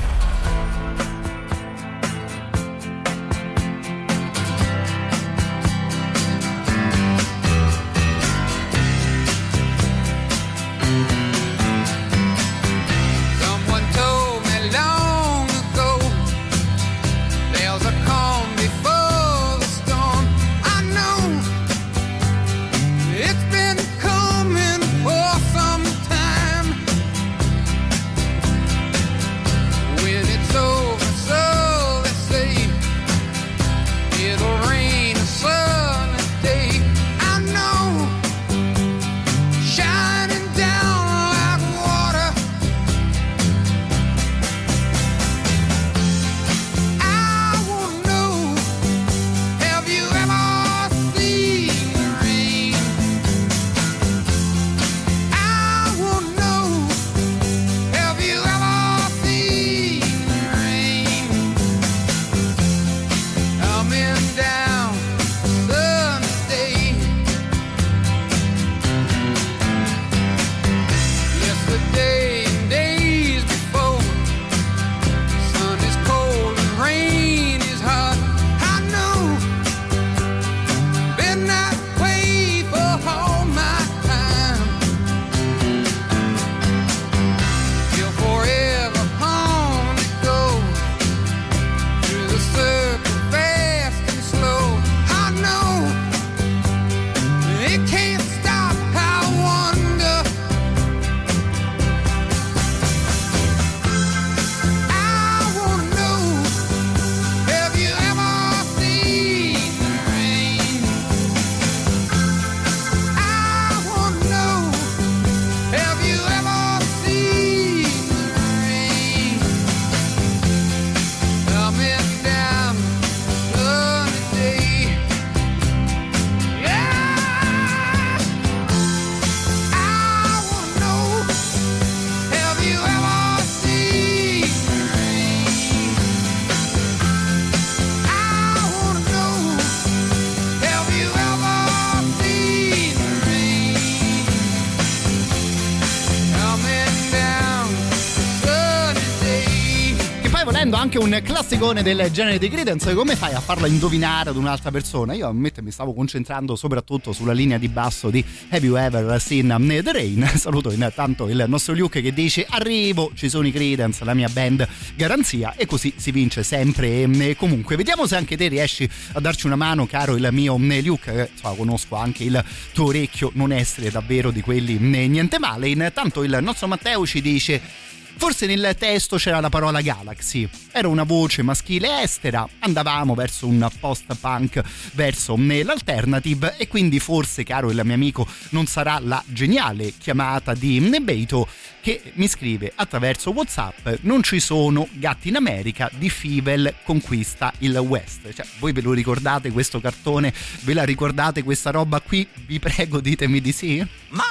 Sentendo anche un classicone del genere di Credence, come fai a farla indovinare ad un'altra persona? Io ammetto mi stavo concentrando soprattutto sulla linea di basso di Have You Ever Seen The Rain? Saluto intanto il nostro Luke che dice arrivo, ci sono i Credence, la mia band garanzia e così si vince sempre e comunque. Vediamo se anche te riesci a darci una mano, caro il mio Luke, che so, conosco anche il tuo orecchio non essere davvero di quelli niente male. Intanto il nostro Matteo ci dice Forse nel testo c'era la parola Galaxy, era una voce maschile estera, andavamo verso un post-punk, verso l'alternative e quindi forse, caro il mio amico, non sarà la geniale chiamata di Nebeito che mi scrive attraverso Whatsapp non ci sono gatti in America di Fivel conquista il West. Cioè, voi ve lo ricordate questo cartone? Ve la ricordate questa roba qui? Vi prego ditemi di sì. Ma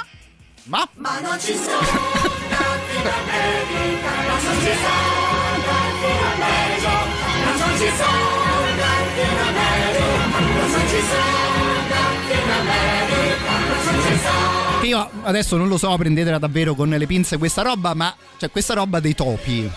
ma Ma non ci sono gatti in America, non ci sono gatti in America, non ci sono gatti in America, non ci sono gatti in America, non ci sono. Che io adesso non lo so, prendetela davvero con le pinze questa roba, ma cioè questa roba dei topi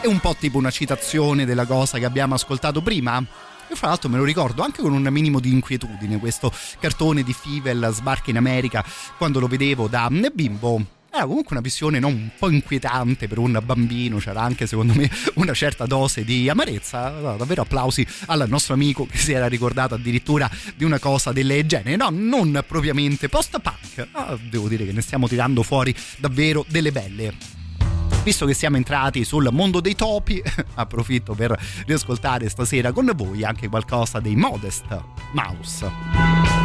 è un po' tipo una citazione della cosa che abbiamo ascoltato prima. Io fra l'altro me lo ricordo anche con un minimo di inquietudine questo cartone di Fivel sbarca in America quando lo vedevo da bimbo. Era comunque una visione non un po' inquietante per un bambino, c'era anche secondo me una certa dose di amarezza. Davvero applausi al nostro amico che si era ricordato addirittura di una cosa del genere. No, non propriamente post-punk, ma devo dire che ne stiamo tirando fuori davvero delle belle visto che siamo entrati sul mondo dei topi, approfitto per riascoltare stasera con voi anche qualcosa dei Modest Mouse.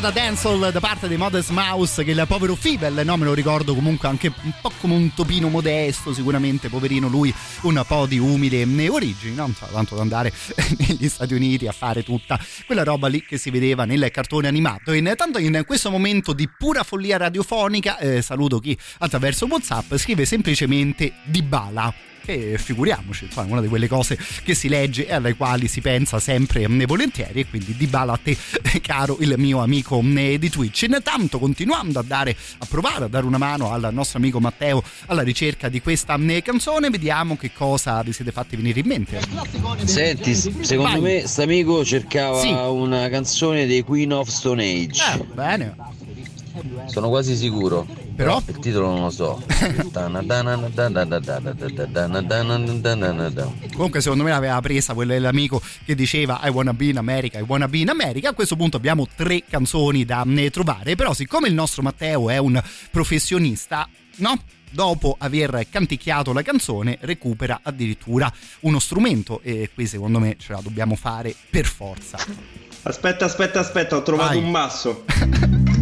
Intitolata Dancehall da parte di Modest Mouse che il povero Fibel, no me lo ricordo comunque anche un po' come un topino modesto sicuramente poverino lui un po' di umile origini non so tanto da andare negli Stati Uniti a fare tutta quella roba lì che si vedeva nel cartone animato. Intanto in questo momento di pura follia radiofonica eh, saluto chi attraverso Whatsapp scrive semplicemente Dybala. che e figuriamoci, insomma, una di quelle cose che si legge e alle quali si pensa sempre mm, volentieri e quindi di bala a te caro il mio amico mm, di Twitch. Intanto continuando a dare a provare a dare una mano al nostro amico Matteo alla ricerca di questa mm, canzone, vediamo che cosa vi siete fatti venire in mente. Senti, secondo Vai. me st'amico cercava Sì. una canzone dei Queen of Stone Age. Eh, bene. Sono quasi sicuro. Però? Il titolo non lo so. Comunque secondo me l'aveva presa quello dell'amico che diceva I wanna be in America, I wanna be in America. A questo punto abbiamo tre canzoni da eh, trovare, però siccome il nostro Matteo è un professionista, no? Dopo aver canticchiato la canzone recupera addirittura uno strumento e qui secondo me ce la dobbiamo fare per forza. Aspetta, aspetta, aspetta, ho trovato Vai. un masso.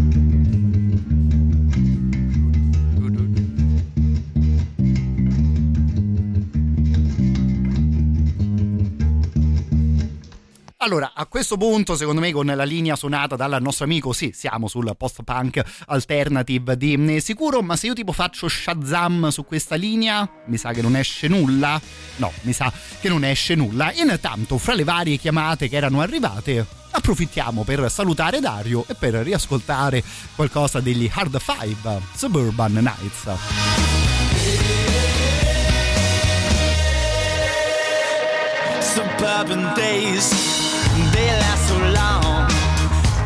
Allora, a questo punto, secondo me, con la linea suonata dal nostro amico, sì, siamo sul post-punk alternative di eh, sicuro, ma se io tipo faccio Shazam su questa linea, mi sa che non esce nulla. No, mi sa che non esce nulla. Intanto, fra le varie chiamate che erano arrivate, approfittiamo per salutare Dario e per riascoltare qualcosa degli Hard Five Suburban Nights. Suburban days, they last so long.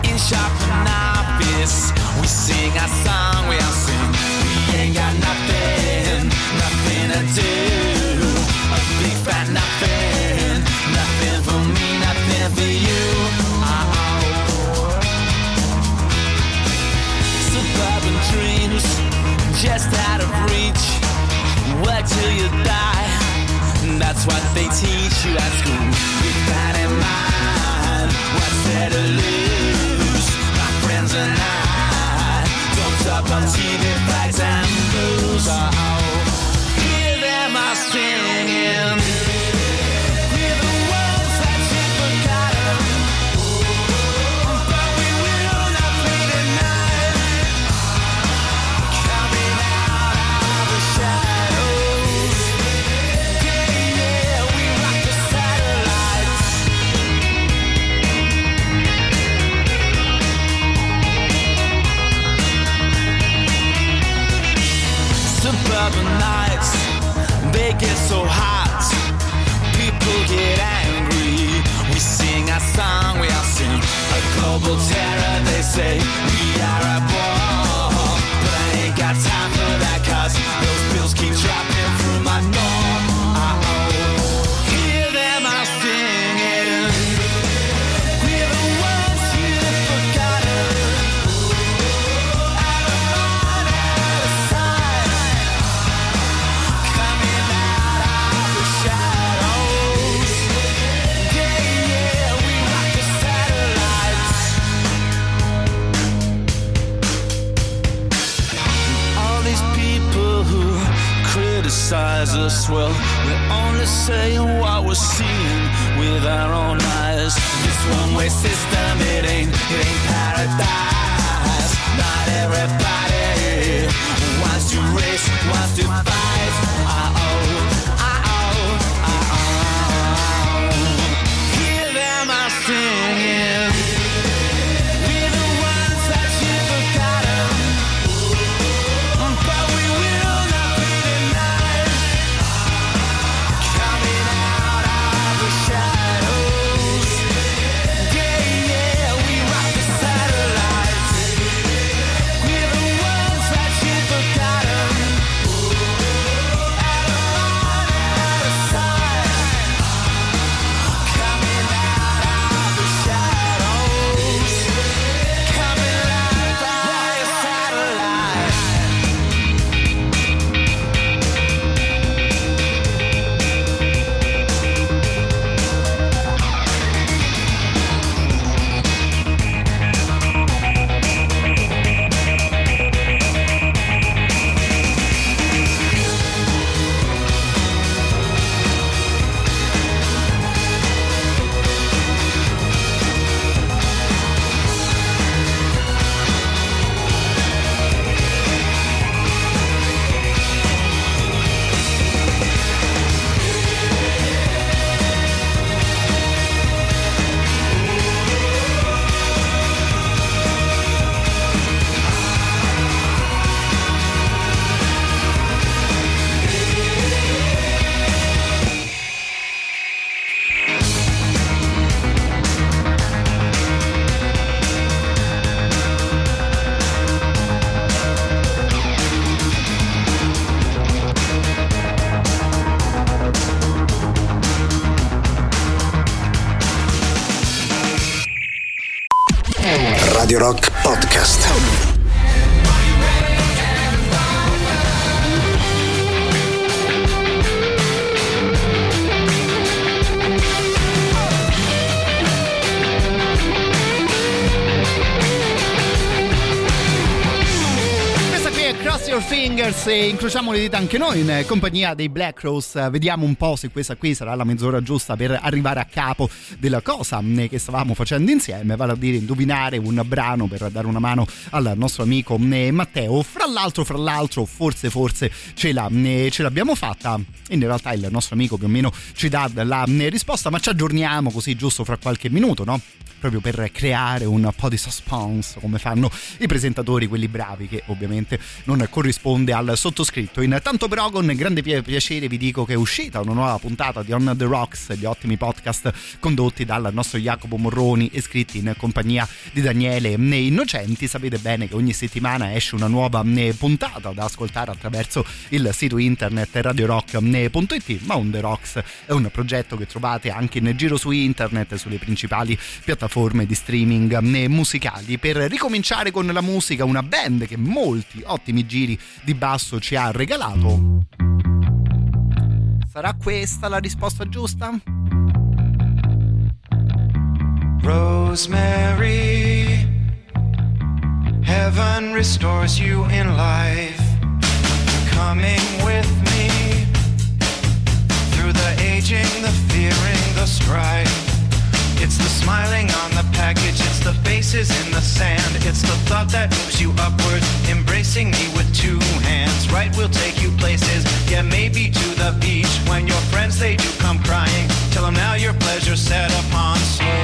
In shop and office, we sing our song, we all sing. We ain't got nothing, nothing to do. A big fat nothing, nothing for me, nothing for you. Oh. Suburban dreams, just out of reach. Work till you die. That's what they teach you at school the they get so hot. People get angry. We sing our song, we all sing a global terror. They say us, well, we're only saying what we're seeing with our own eyes. This one-way system, it ain't, it ain't paradise. Not everybody wants to race, wants to fight. Uh-oh, uh-oh, uh-oh. Hear them all singing. Fingers e incrociamo le dita anche noi in compagnia dei Black Rose. Vediamo un po' se questa qui sarà la mezz'ora giusta per arrivare a capo della cosa eh, che stavamo facendo insieme, vale a dire indovinare un brano per dare una mano al nostro amico eh, Matteo. Fra l'altro, fra l'altro, forse forse ce, la, eh, ce l'abbiamo fatta. In realtà il nostro amico più o meno ci dà la risposta, ma ci aggiorniamo così giusto fra qualche minuto, no? Proprio per creare un po' di suspense come fanno i presentatori, quelli bravi che ovviamente non corrisponde al sottoscritto. Intanto però con grande pi- piacere vi dico che è uscita una nuova puntata di On The Rocks, gli ottimi podcast condotti dal nostro Jacopo Morroni e scritti in compagnia di Daniele Innocenti. Sapete bene che ogni settimana esce una nuova eh, puntata da ascoltare attraverso il sito internet radiorock.it, ma On The Rocks è un progetto che trovate anche in giro su internet, sulle principali piattaforme di streaming musicali. Per ricominciare con la musica, una band che molti ottimi giri di basso ci ha regalato. Sarà questa la risposta giusta? Rosemary, heaven restores you in life. Coming with me through the aging, the fearing, the strife. It's the smiling on the package, it's the faces in the sand, it's the thought that moves you upward, embracing me with two hands. Right, we'll take you places, yeah, maybe to the beach. When your friends they do come crying, tell them now your pleasure set upon slow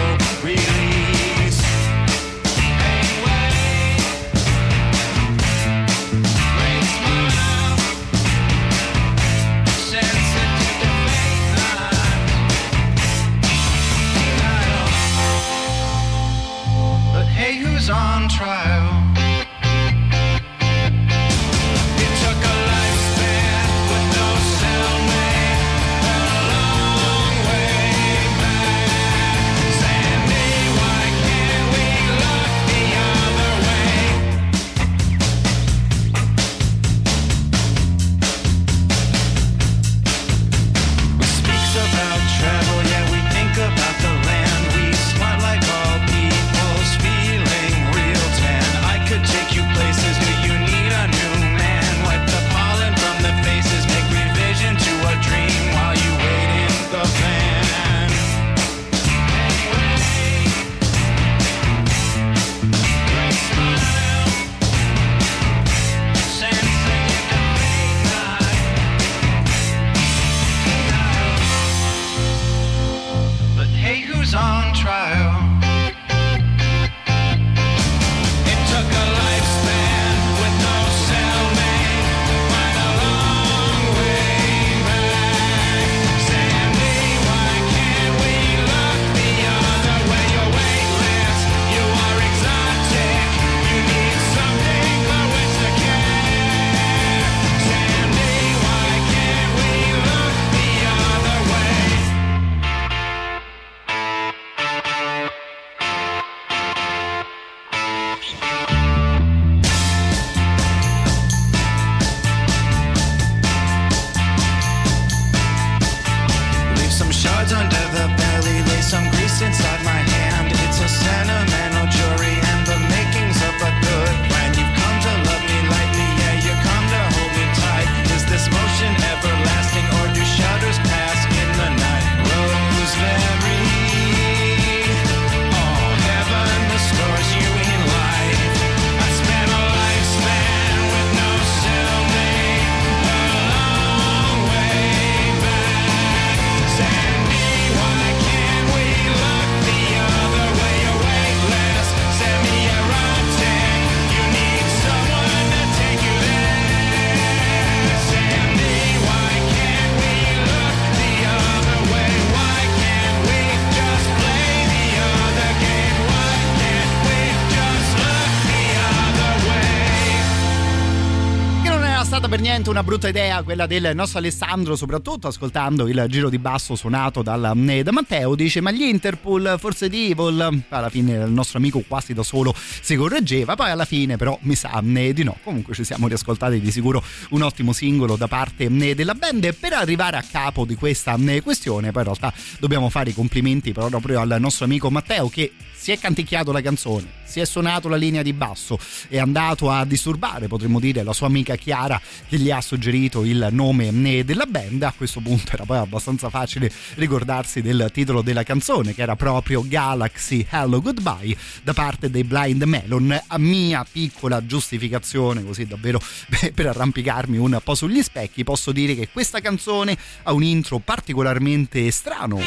niente una brutta idea quella del nostro Alessandro, soprattutto ascoltando il giro di basso suonato dal, eh, da Matteo. Dice: Ma gli Interpol, forse di Evil. Alla fine il nostro amico quasi da solo si correggeva. Poi alla fine, però, mi sa eh, di no. Comunque ci siamo riascoltati di sicuro un ottimo singolo da parte eh, della band. Per arrivare a capo di questa eh, questione, poi in realtà dobbiamo fare i complimenti proprio al nostro amico Matteo che si è canticchiato la canzone, si è suonato la linea di basso, è andato a disturbare, potremmo dire, la sua amica Chiara che gli ha suggerito il nome né della band. A questo punto era poi abbastanza facile ricordarsi del titolo della canzone, che era proprio Galaxy Hello Goodbye da parte dei Blind Melon. A mia piccola giustificazione, così davvero per arrampicarmi un po' sugli specchi, posso dire che questa canzone ha un intro particolarmente strano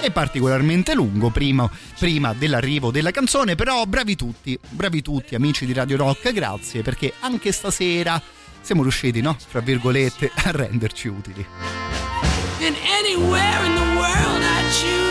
e particolarmente lungo prima, prima, dell'arrivo della canzone però bravi tutti bravi tutti amici di Radio Rock grazie perché anche stasera siamo riusciti no? Fra virgolette a renderci utili. And anywhere in the world I choose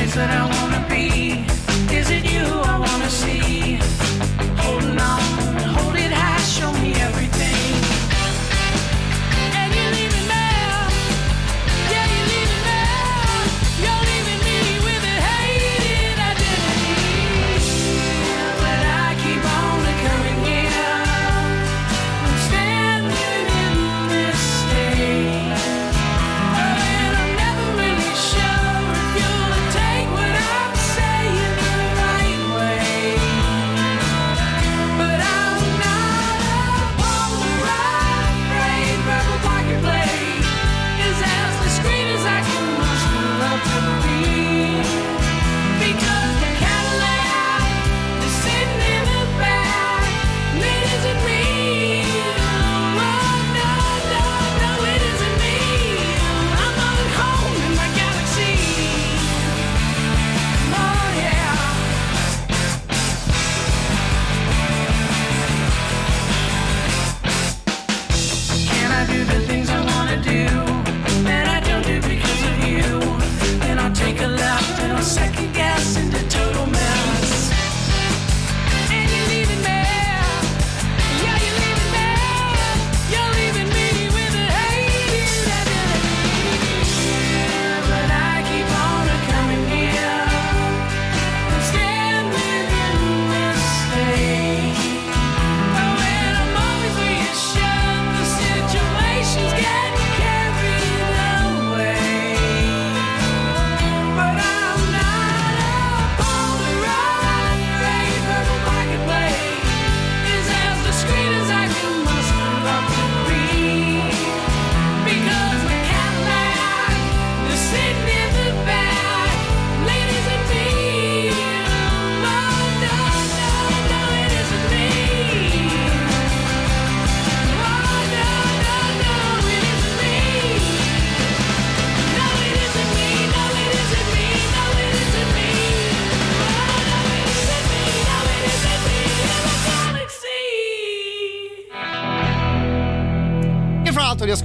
place that I wanna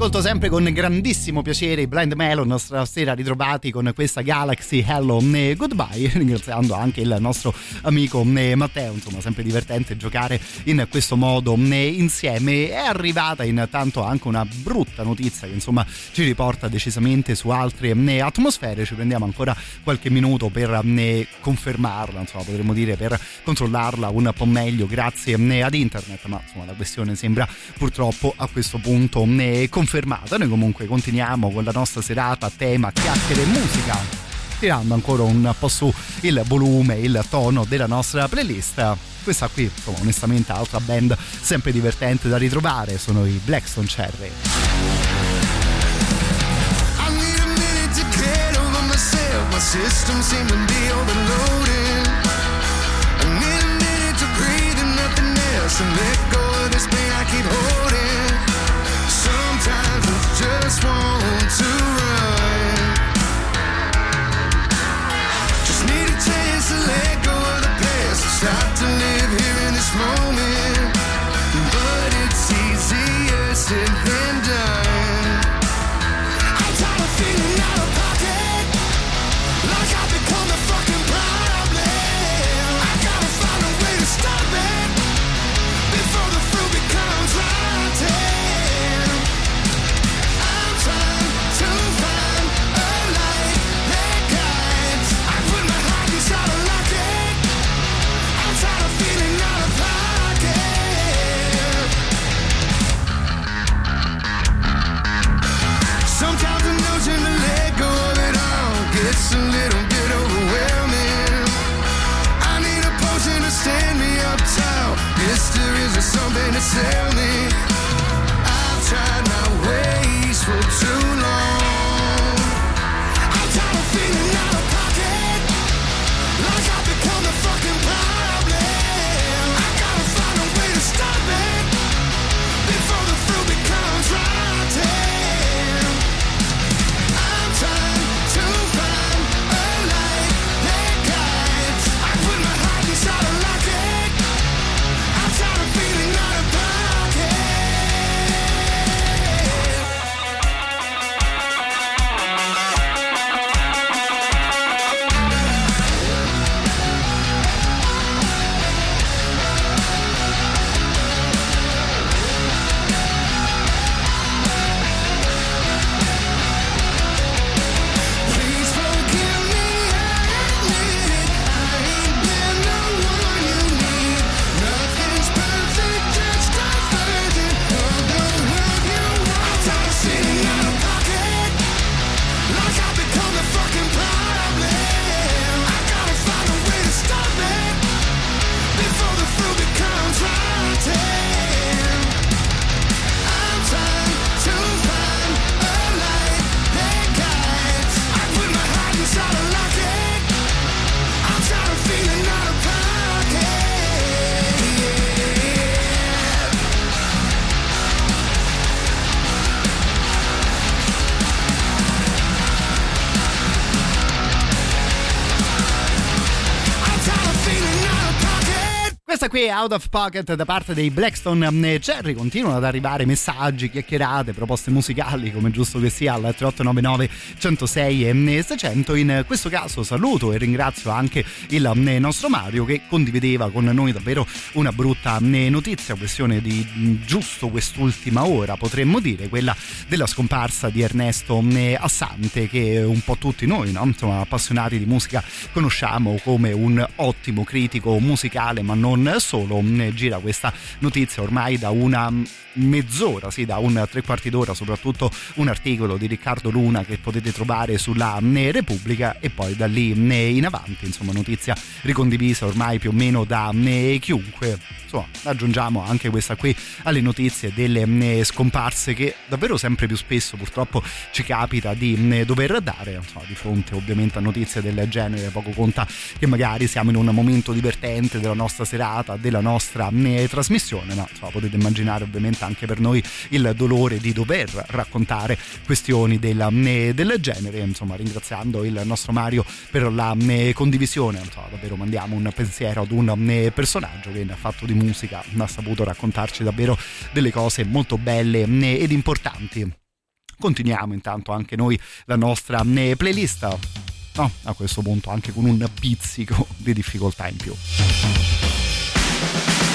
ascolto sempre con grandissimo piacere i Blind Melon stasera ritrovati con questa Galaxy Hello e Goodbye. Ringraziando anche il nostro amico eh, Matteo insomma sempre divertente giocare in questo modo eh, insieme. È arrivata intanto anche una brutta notizia che insomma ci riporta decisamente su altre eh, atmosfere. Ci prendiamo ancora qualche minuto per eh, confermarla insomma potremmo dire per controllarla un po' meglio grazie eh, ad internet. Ma insomma la questione sembra purtroppo a questo punto eh, confermata noi comunque continuiamo con la nostra serata a tema chiacchiere e musica tirando ancora un po' su il volume, il tono della nostra playlist. Questa qui, insomma, onestamente, altra band sempre divertente da ritrovare, sono i Blackstone Cherry. My system seems to be overloaded. I need a minute to breathe and nothing else and let go of this pain I keep holding. Sometimes I just want to run. Just need a chance to let go of the past stop to live here in this moment. But it's easier said silly qui Out of Pocket da parte dei Blackstone mm, Cherry. Continuano ad arrivare messaggi, chiacchierate, proposte musicali, come giusto che sia, al 3899 106 e 600. In questo caso saluto e ringrazio anche il mm, nostro Mario che condivideva con noi davvero una brutta mm, notizia, questione di mm, giusto quest'ultima ora, potremmo dire, quella della scomparsa di Ernesto mm, Assante, che un po' tutti noi, no? Insomma, appassionati di musica, conosciamo come un ottimo critico musicale, ma non solo. Mm, Gira questa notizia ormai da una mm, mezz'ora, sì, da un tre quarti d'ora, soprattutto un articolo di Riccardo Luna che potete trovare sulla mm, Repubblica e poi da lì in avanti, insomma, notizia ricondivisa ormai più o meno da chiunque. Insomma, aggiungiamo anche questa qui alle notizie delle scomparse che davvero sempre più spesso purtroppo ci capita di dover dare, insomma, di fronte ovviamente a notizie del genere, poco conta che magari siamo in un momento divertente della nostra serata, della nostra trasmissione, ma insomma, potete immaginare ovviamente anche per noi il dolore di dover raccontare questioni del, mm, del genere, insomma, ringraziando il nostro Mario per la condivisione, insomma, davvero mandiamo un pensiero ad un personaggio che ha fatto di musica, ha saputo raccontarci davvero delle cose molto belle ed importanti. Continuiamo intanto anche noi la nostra playlist. No, a questo punto anche con un pizzico di difficoltà in più. Bye.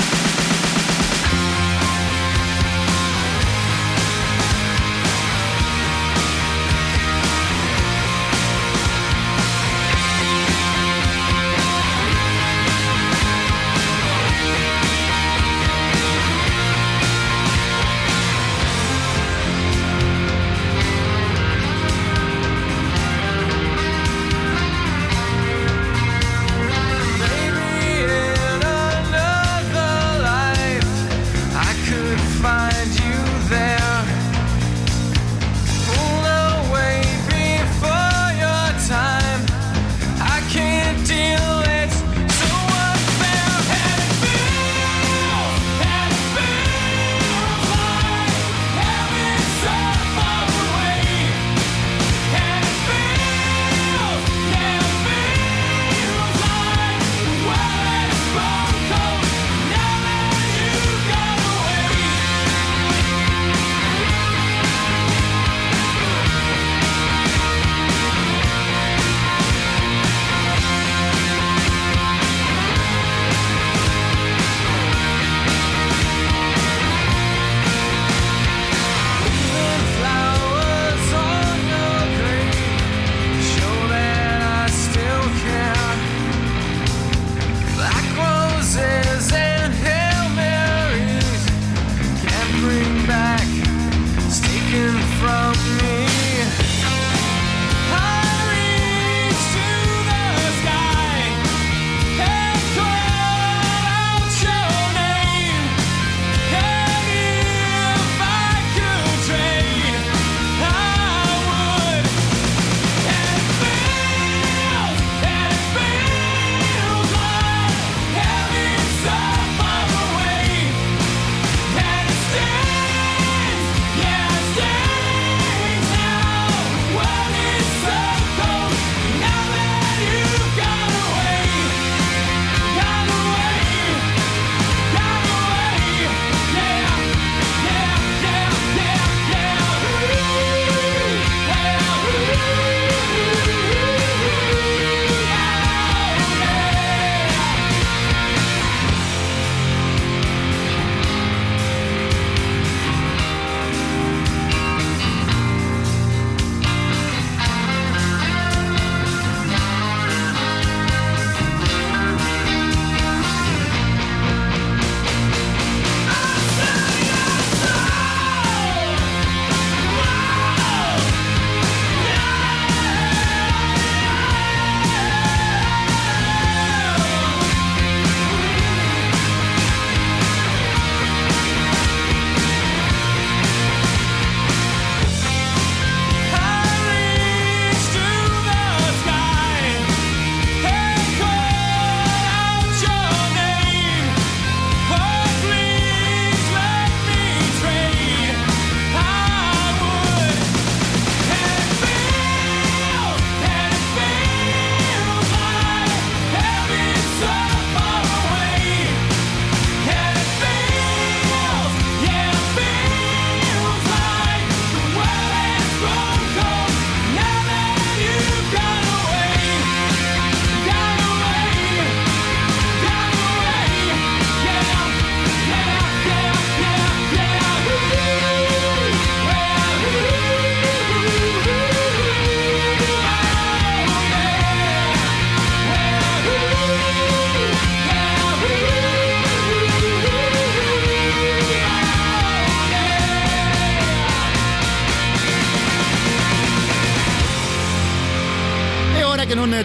taken from me.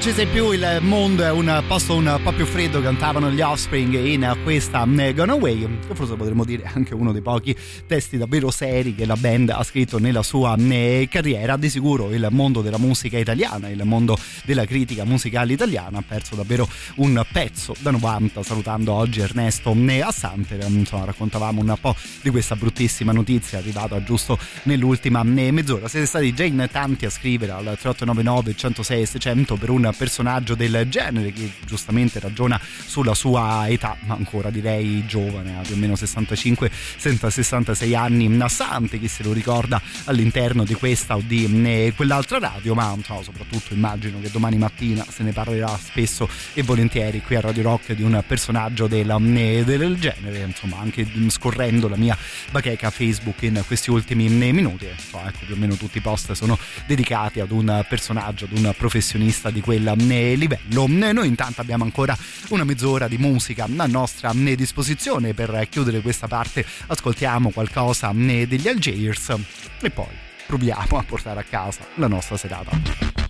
Non ci sei più, il mondo è un posto un po' più freddo, cantavano gli Offspring in questa eh, Gone Away, che forse potremmo dire anche uno dei pochi testi davvero seri che la band ha scritto nella sua eh, carriera. Di sicuro il mondo della musica italiana, il mondo della critica musicale italiana ha perso davvero un pezzo da 90, salutando oggi Ernesto eh, Assante. Insomma, raccontavamo un po' di questa bruttissima notizia arrivata giusto nell'ultima mezz'ora. Siete stati già in tanti a scrivere al 3899 106 600 per un personaggio del genere che giustamente ragiona sulla sua età, ma ancora direi giovane, ha più o meno 65-66 anni, Nassante, chi se lo ricorda all'interno di questa o di eh, quell'altra radio, ma insomma, soprattutto immagino che domani mattina se ne parlerà spesso e volentieri qui a Radio Rock di un personaggio del, eh, del genere, insomma anche scorrendo la mia bacheca Facebook in questi ultimi minuti, insomma, ecco più o meno tutti i post sono dedicati ad un personaggio, ad un professionista di quel livello. Noi intanto abbiamo ancora una mezz'ora di musica a nostra disposizione per chiudere questa parte. Ascoltiamo qualcosa degli Algiers e poi proviamo a portare a casa la nostra serata.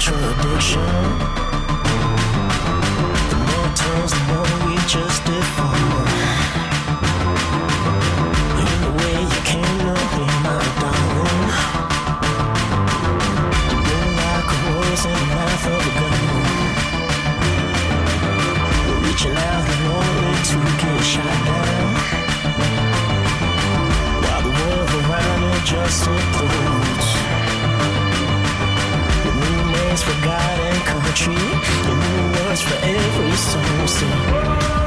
Contradiction. The more turns, the more we just deform. And country. Your new words for every soul. Say,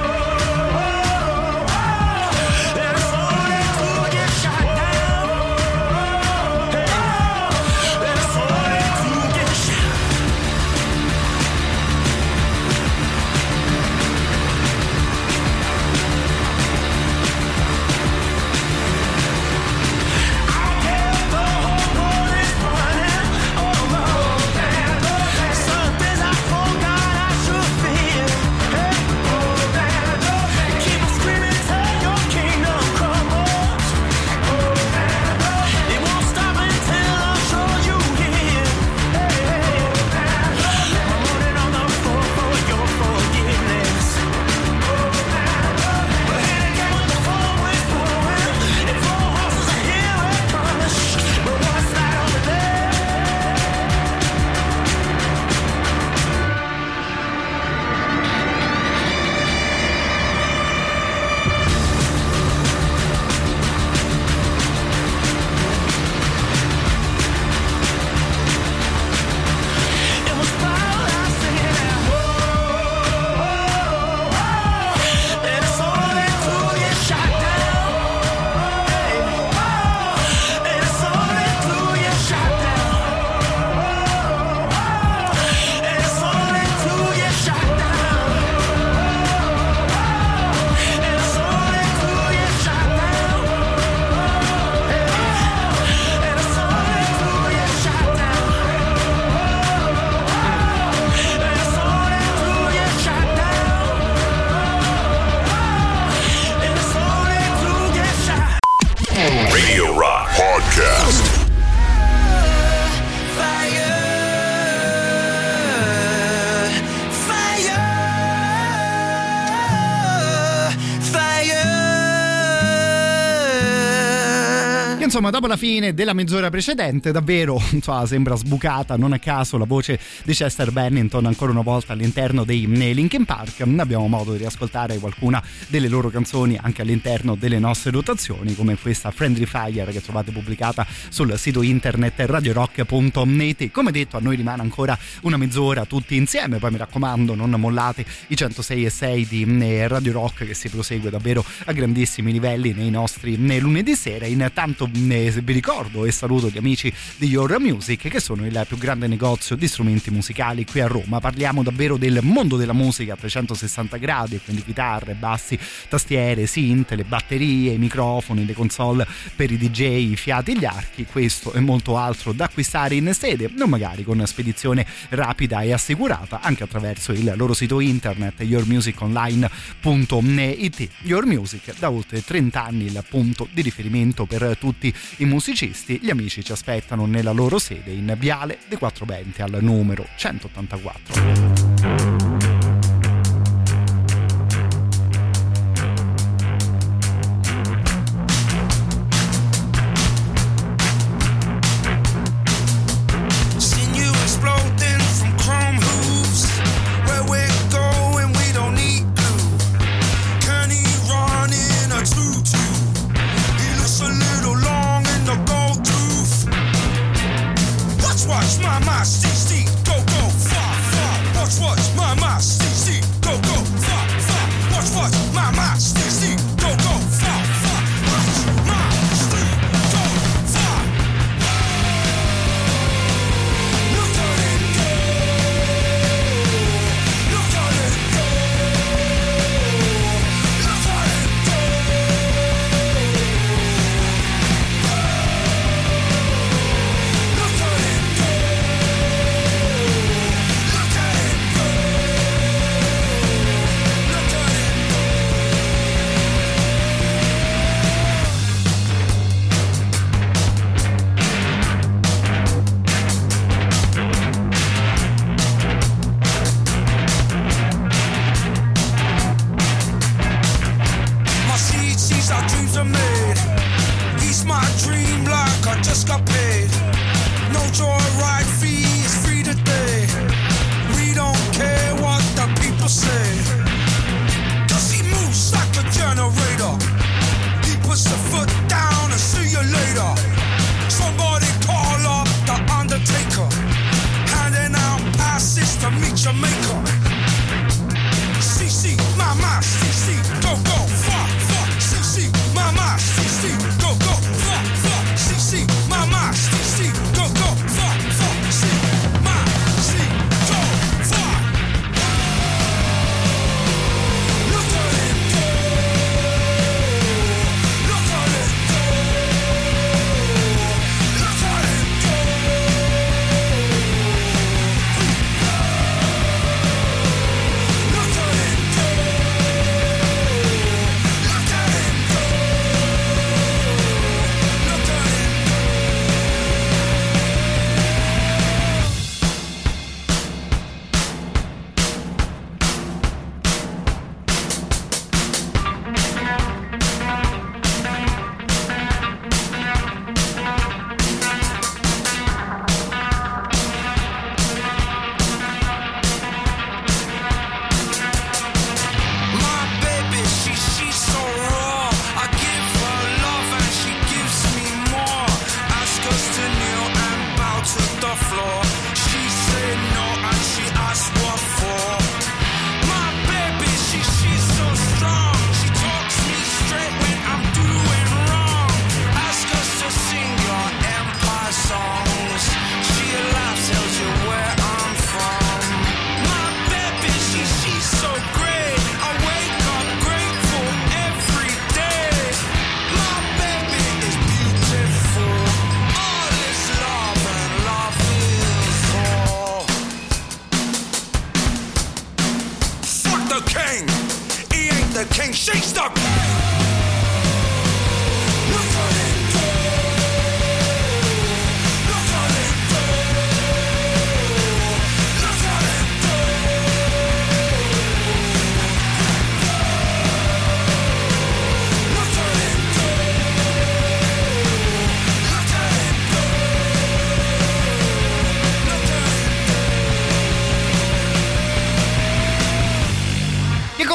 insomma, dopo la fine della mezz'ora precedente, davvero insomma, sembra sbucata, non a caso, la voce di Chester Bennington ancora una volta all'interno dei eh, Linkin Park. Abbiamo modo di riascoltare qualcuna delle loro canzoni anche all'interno delle nostre rotazioni, come questa Friendly Fire che trovate pubblicata sul sito internet radiorock.net. Come detto, a noi rimane ancora una mezz'ora tutti insieme, poi mi raccomando, non mollate i 106 e 6 di eh, Radio Rock che si prosegue davvero a grandissimi livelli nei nostri nei lunedì sera. Intanto eh, vi ricordo e saluto gli amici di Your Music che sono il più grande negozio di strumenti musicali qui a Roma. Parliamo davvero del mondo della musica a 360 gradi, quindi chitarre, bassi, tastiere, synth, le batterie, i microfoni, le console per i DJ, i fiati, gli archi, questo e molto altro da acquistare in sede, non magari con spedizione rapida e assicurata anche attraverso il loro sito internet yourmusiconline.it. Your Music da oltre 30 anni il punto di riferimento per tutti i musicisti. Gli amici ci aspettano nella loro sede in Viale Quattro Venti al numero 184.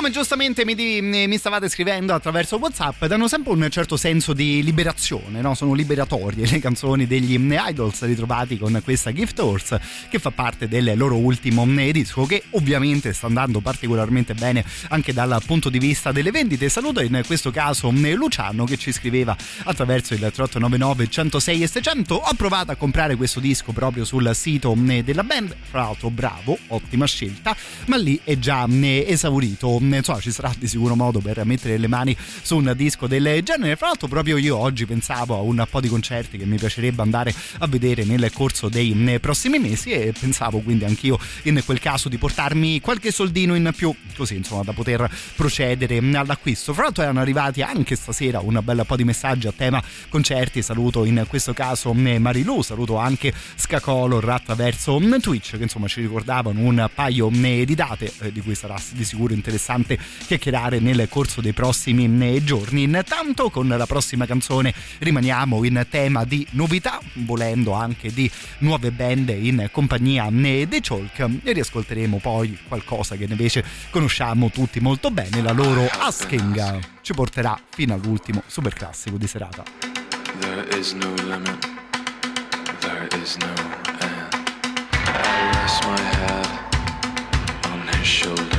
Come giustamente mi, di- mi stavate scrivendo attraverso WhatsApp, danno sempre un certo senso di liberazione, no? sono liberatorie le canzoni degli Idols ritrovati con questa Gift Horse che fa parte del loro ultimo disco che ovviamente sta andando particolarmente bene anche dal punto di vista delle vendite. Saluto in questo caso Luciano che ci scriveva attraverso il 3899 106 e 600. Ho provato a comprare questo disco proprio sul sito della band, fra l'altro bravo, ottima scelta, ma lì è già esaurito. Insomma, ci sarà di sicuro modo per mettere le mani su un disco del genere. Fra l'altro, proprio io oggi pensavo a un po' di concerti che mi piacerebbe andare a vedere nel corso dei prossimi mesi e pensavo quindi anch'io in quel caso di portarmi qualche soldino in più, così insomma da poter procedere all'acquisto. Fra l'altro erano arrivati anche stasera un bel po' di messaggi a tema concerti. Saluto in questo caso Marilu, saluto anche Scacolor attraverso Twitch che insomma ci ricordavano un paio di date eh, di cui sarà di sicuro interessante chiacchierare nel corso dei prossimi giorni. Intanto con la prossima canzone rimaniamo in tema di novità, volendo anche di nuove band in compagnia dei Chalk e riascolteremo poi qualcosa che invece conosciamo tutti molto bene, la loro Asking ci porterà fino all'ultimo super classico di serata. There is no limit. There is no end. I rest my head shoulder.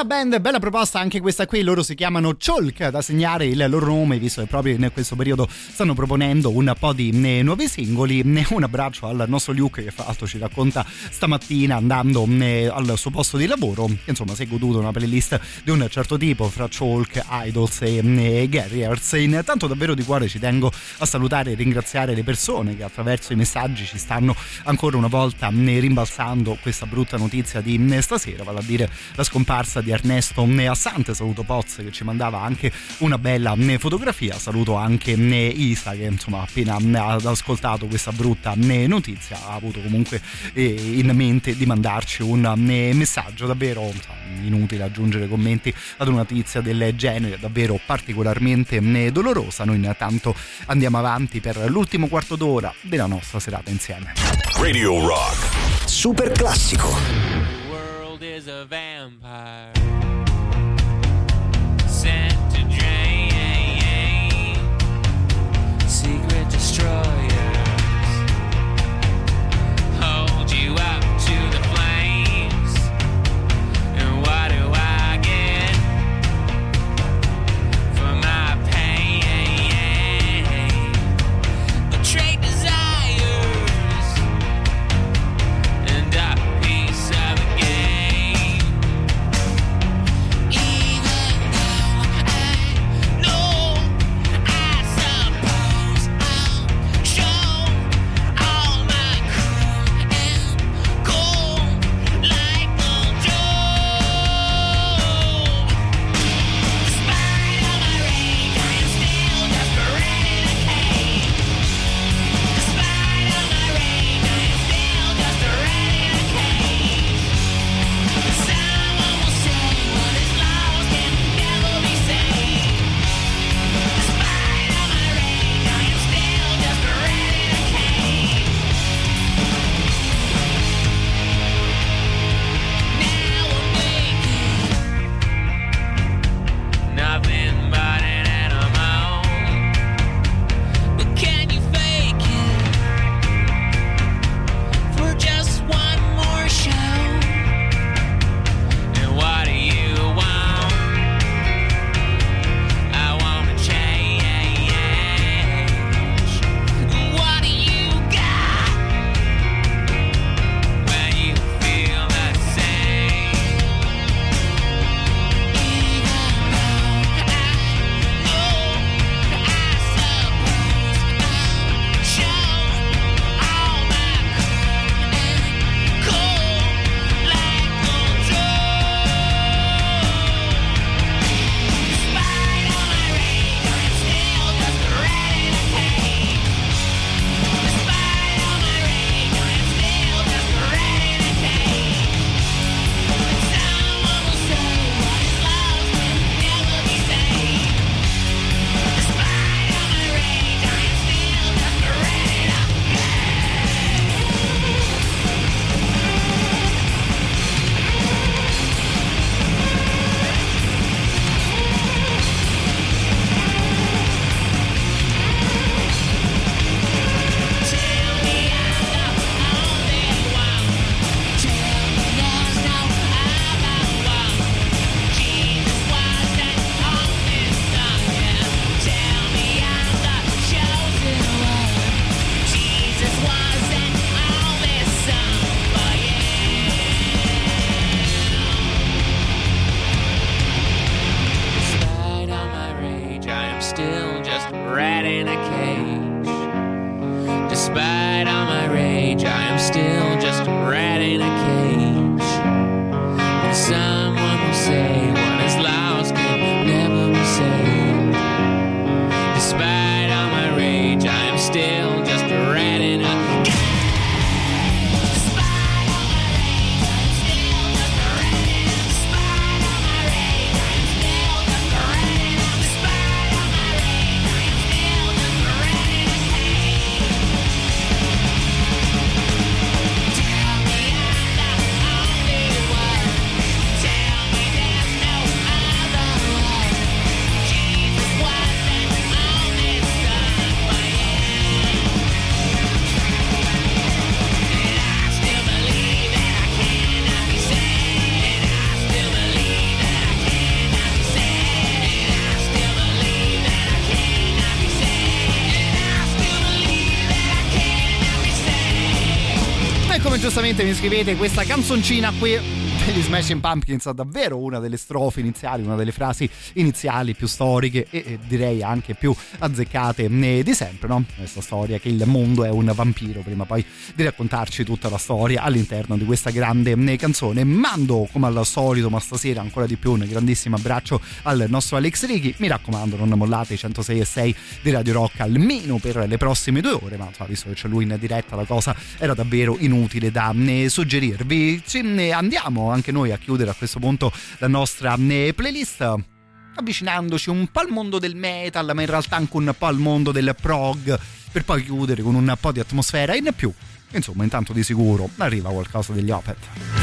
Bella band, bella proposta anche questa qui, loro si chiamano Chalk da segnare il loro nome visto che proprio in questo periodo stanno proponendo un po' di eh, nuovi singoli. Eh, Un abbraccio al nostro Luke che fra l'altro ci racconta stamattina andando eh, al suo posto di lavoro insomma si è goduto una playlist di un certo tipo fra Chalk, Idols e Garriers. Intanto davvero di cuore ci tengo a salutare e ringraziare le persone che attraverso i messaggi ci stanno ancora una volta rimbalzando questa brutta notizia di stasera, vale a dire la scomparsa di Ernesto Assante. Saluto Poz che ci mandava anche una bella eh, fotografia. Saluto anche eh, Isa che insomma appena ha ascoltato questa brutta notizia ha avuto comunque eh, in mente di mandarci un messaggio davvero inutile aggiungere commenti ad una notizia del genere davvero particolarmente dolorosa. Noi intanto andiamo avanti per l'ultimo quarto d'ora della nostra serata insieme. Radio Rock. Super classico. Is a vampire giustamente mi scrivete, questa canzoncina qui degli Smashing Pumpkins ha davvero una delle strofe iniziali, una delle frasi iniziali più storiche e, e direi anche più azzeccate eh, di sempre, no? Questa storia che il mondo è un vampiro, prima poi di raccontarci tutta la storia all'interno di questa grande canzone. Mando come al solito, ma stasera ancora di più un grandissimo abbraccio al nostro Alex Righi. Mi raccomando, non mollate i 106 e 6 di Radio Rock almeno per le prossime due ore, ma insomma, visto che c'è lui in diretta la cosa era davvero inutile da suggerirvi. Ci andiamo anche noi a chiudere a questo punto la nostra playlist avvicinandoci un po' al mondo del metal, ma in realtà anche un po' al mondo del prog, per poi chiudere con un po' di atmosfera in più. Insomma, intanto di sicuro arriva qualcosa degli Opet.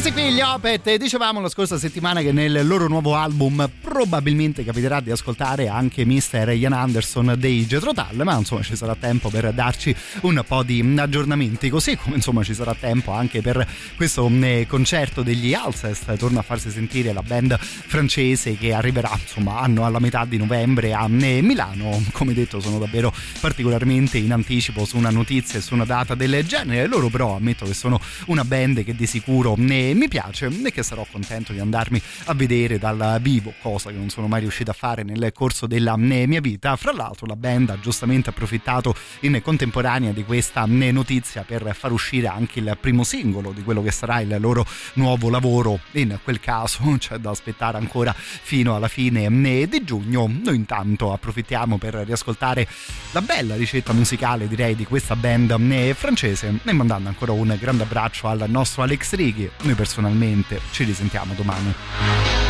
Figli Opet, dicevamo la scorsa settimana che nel loro nuovo album probabilmente capiterà di ascoltare anche Mr. Ian Anderson dei Jethro Tull, ma insomma ci sarà tempo per darci un po' di aggiornamenti, così come insomma ci sarà tempo anche per questo eh, concerto degli Alcest, torna a farsi sentire la band francese che arriverà insomma anno alla metà di novembre a eh, Milano, come detto sono davvero particolarmente in anticipo su una notizia e su una data del genere, loro però ammetto che sono una band che di sicuro ne mi piace e che sarò contento di andarmi a vedere dal vivo, cosa che non sono mai riuscito a fare nel corso della eh, mia vita. Fra l'altro la band ha giustamente approfittato in contemporanea di questa eh, notizia per far uscire anche il primo singolo di quello che sarà il loro nuovo lavoro. In quel caso c'è da aspettare ancora fino alla fine eh, di giugno. Noi intanto approfittiamo per riascoltare la bella ricetta musicale direi di questa band francese e mandando ancora un grande abbraccio al nostro Alex Righi. Noi personalmente ci risentiamo domani.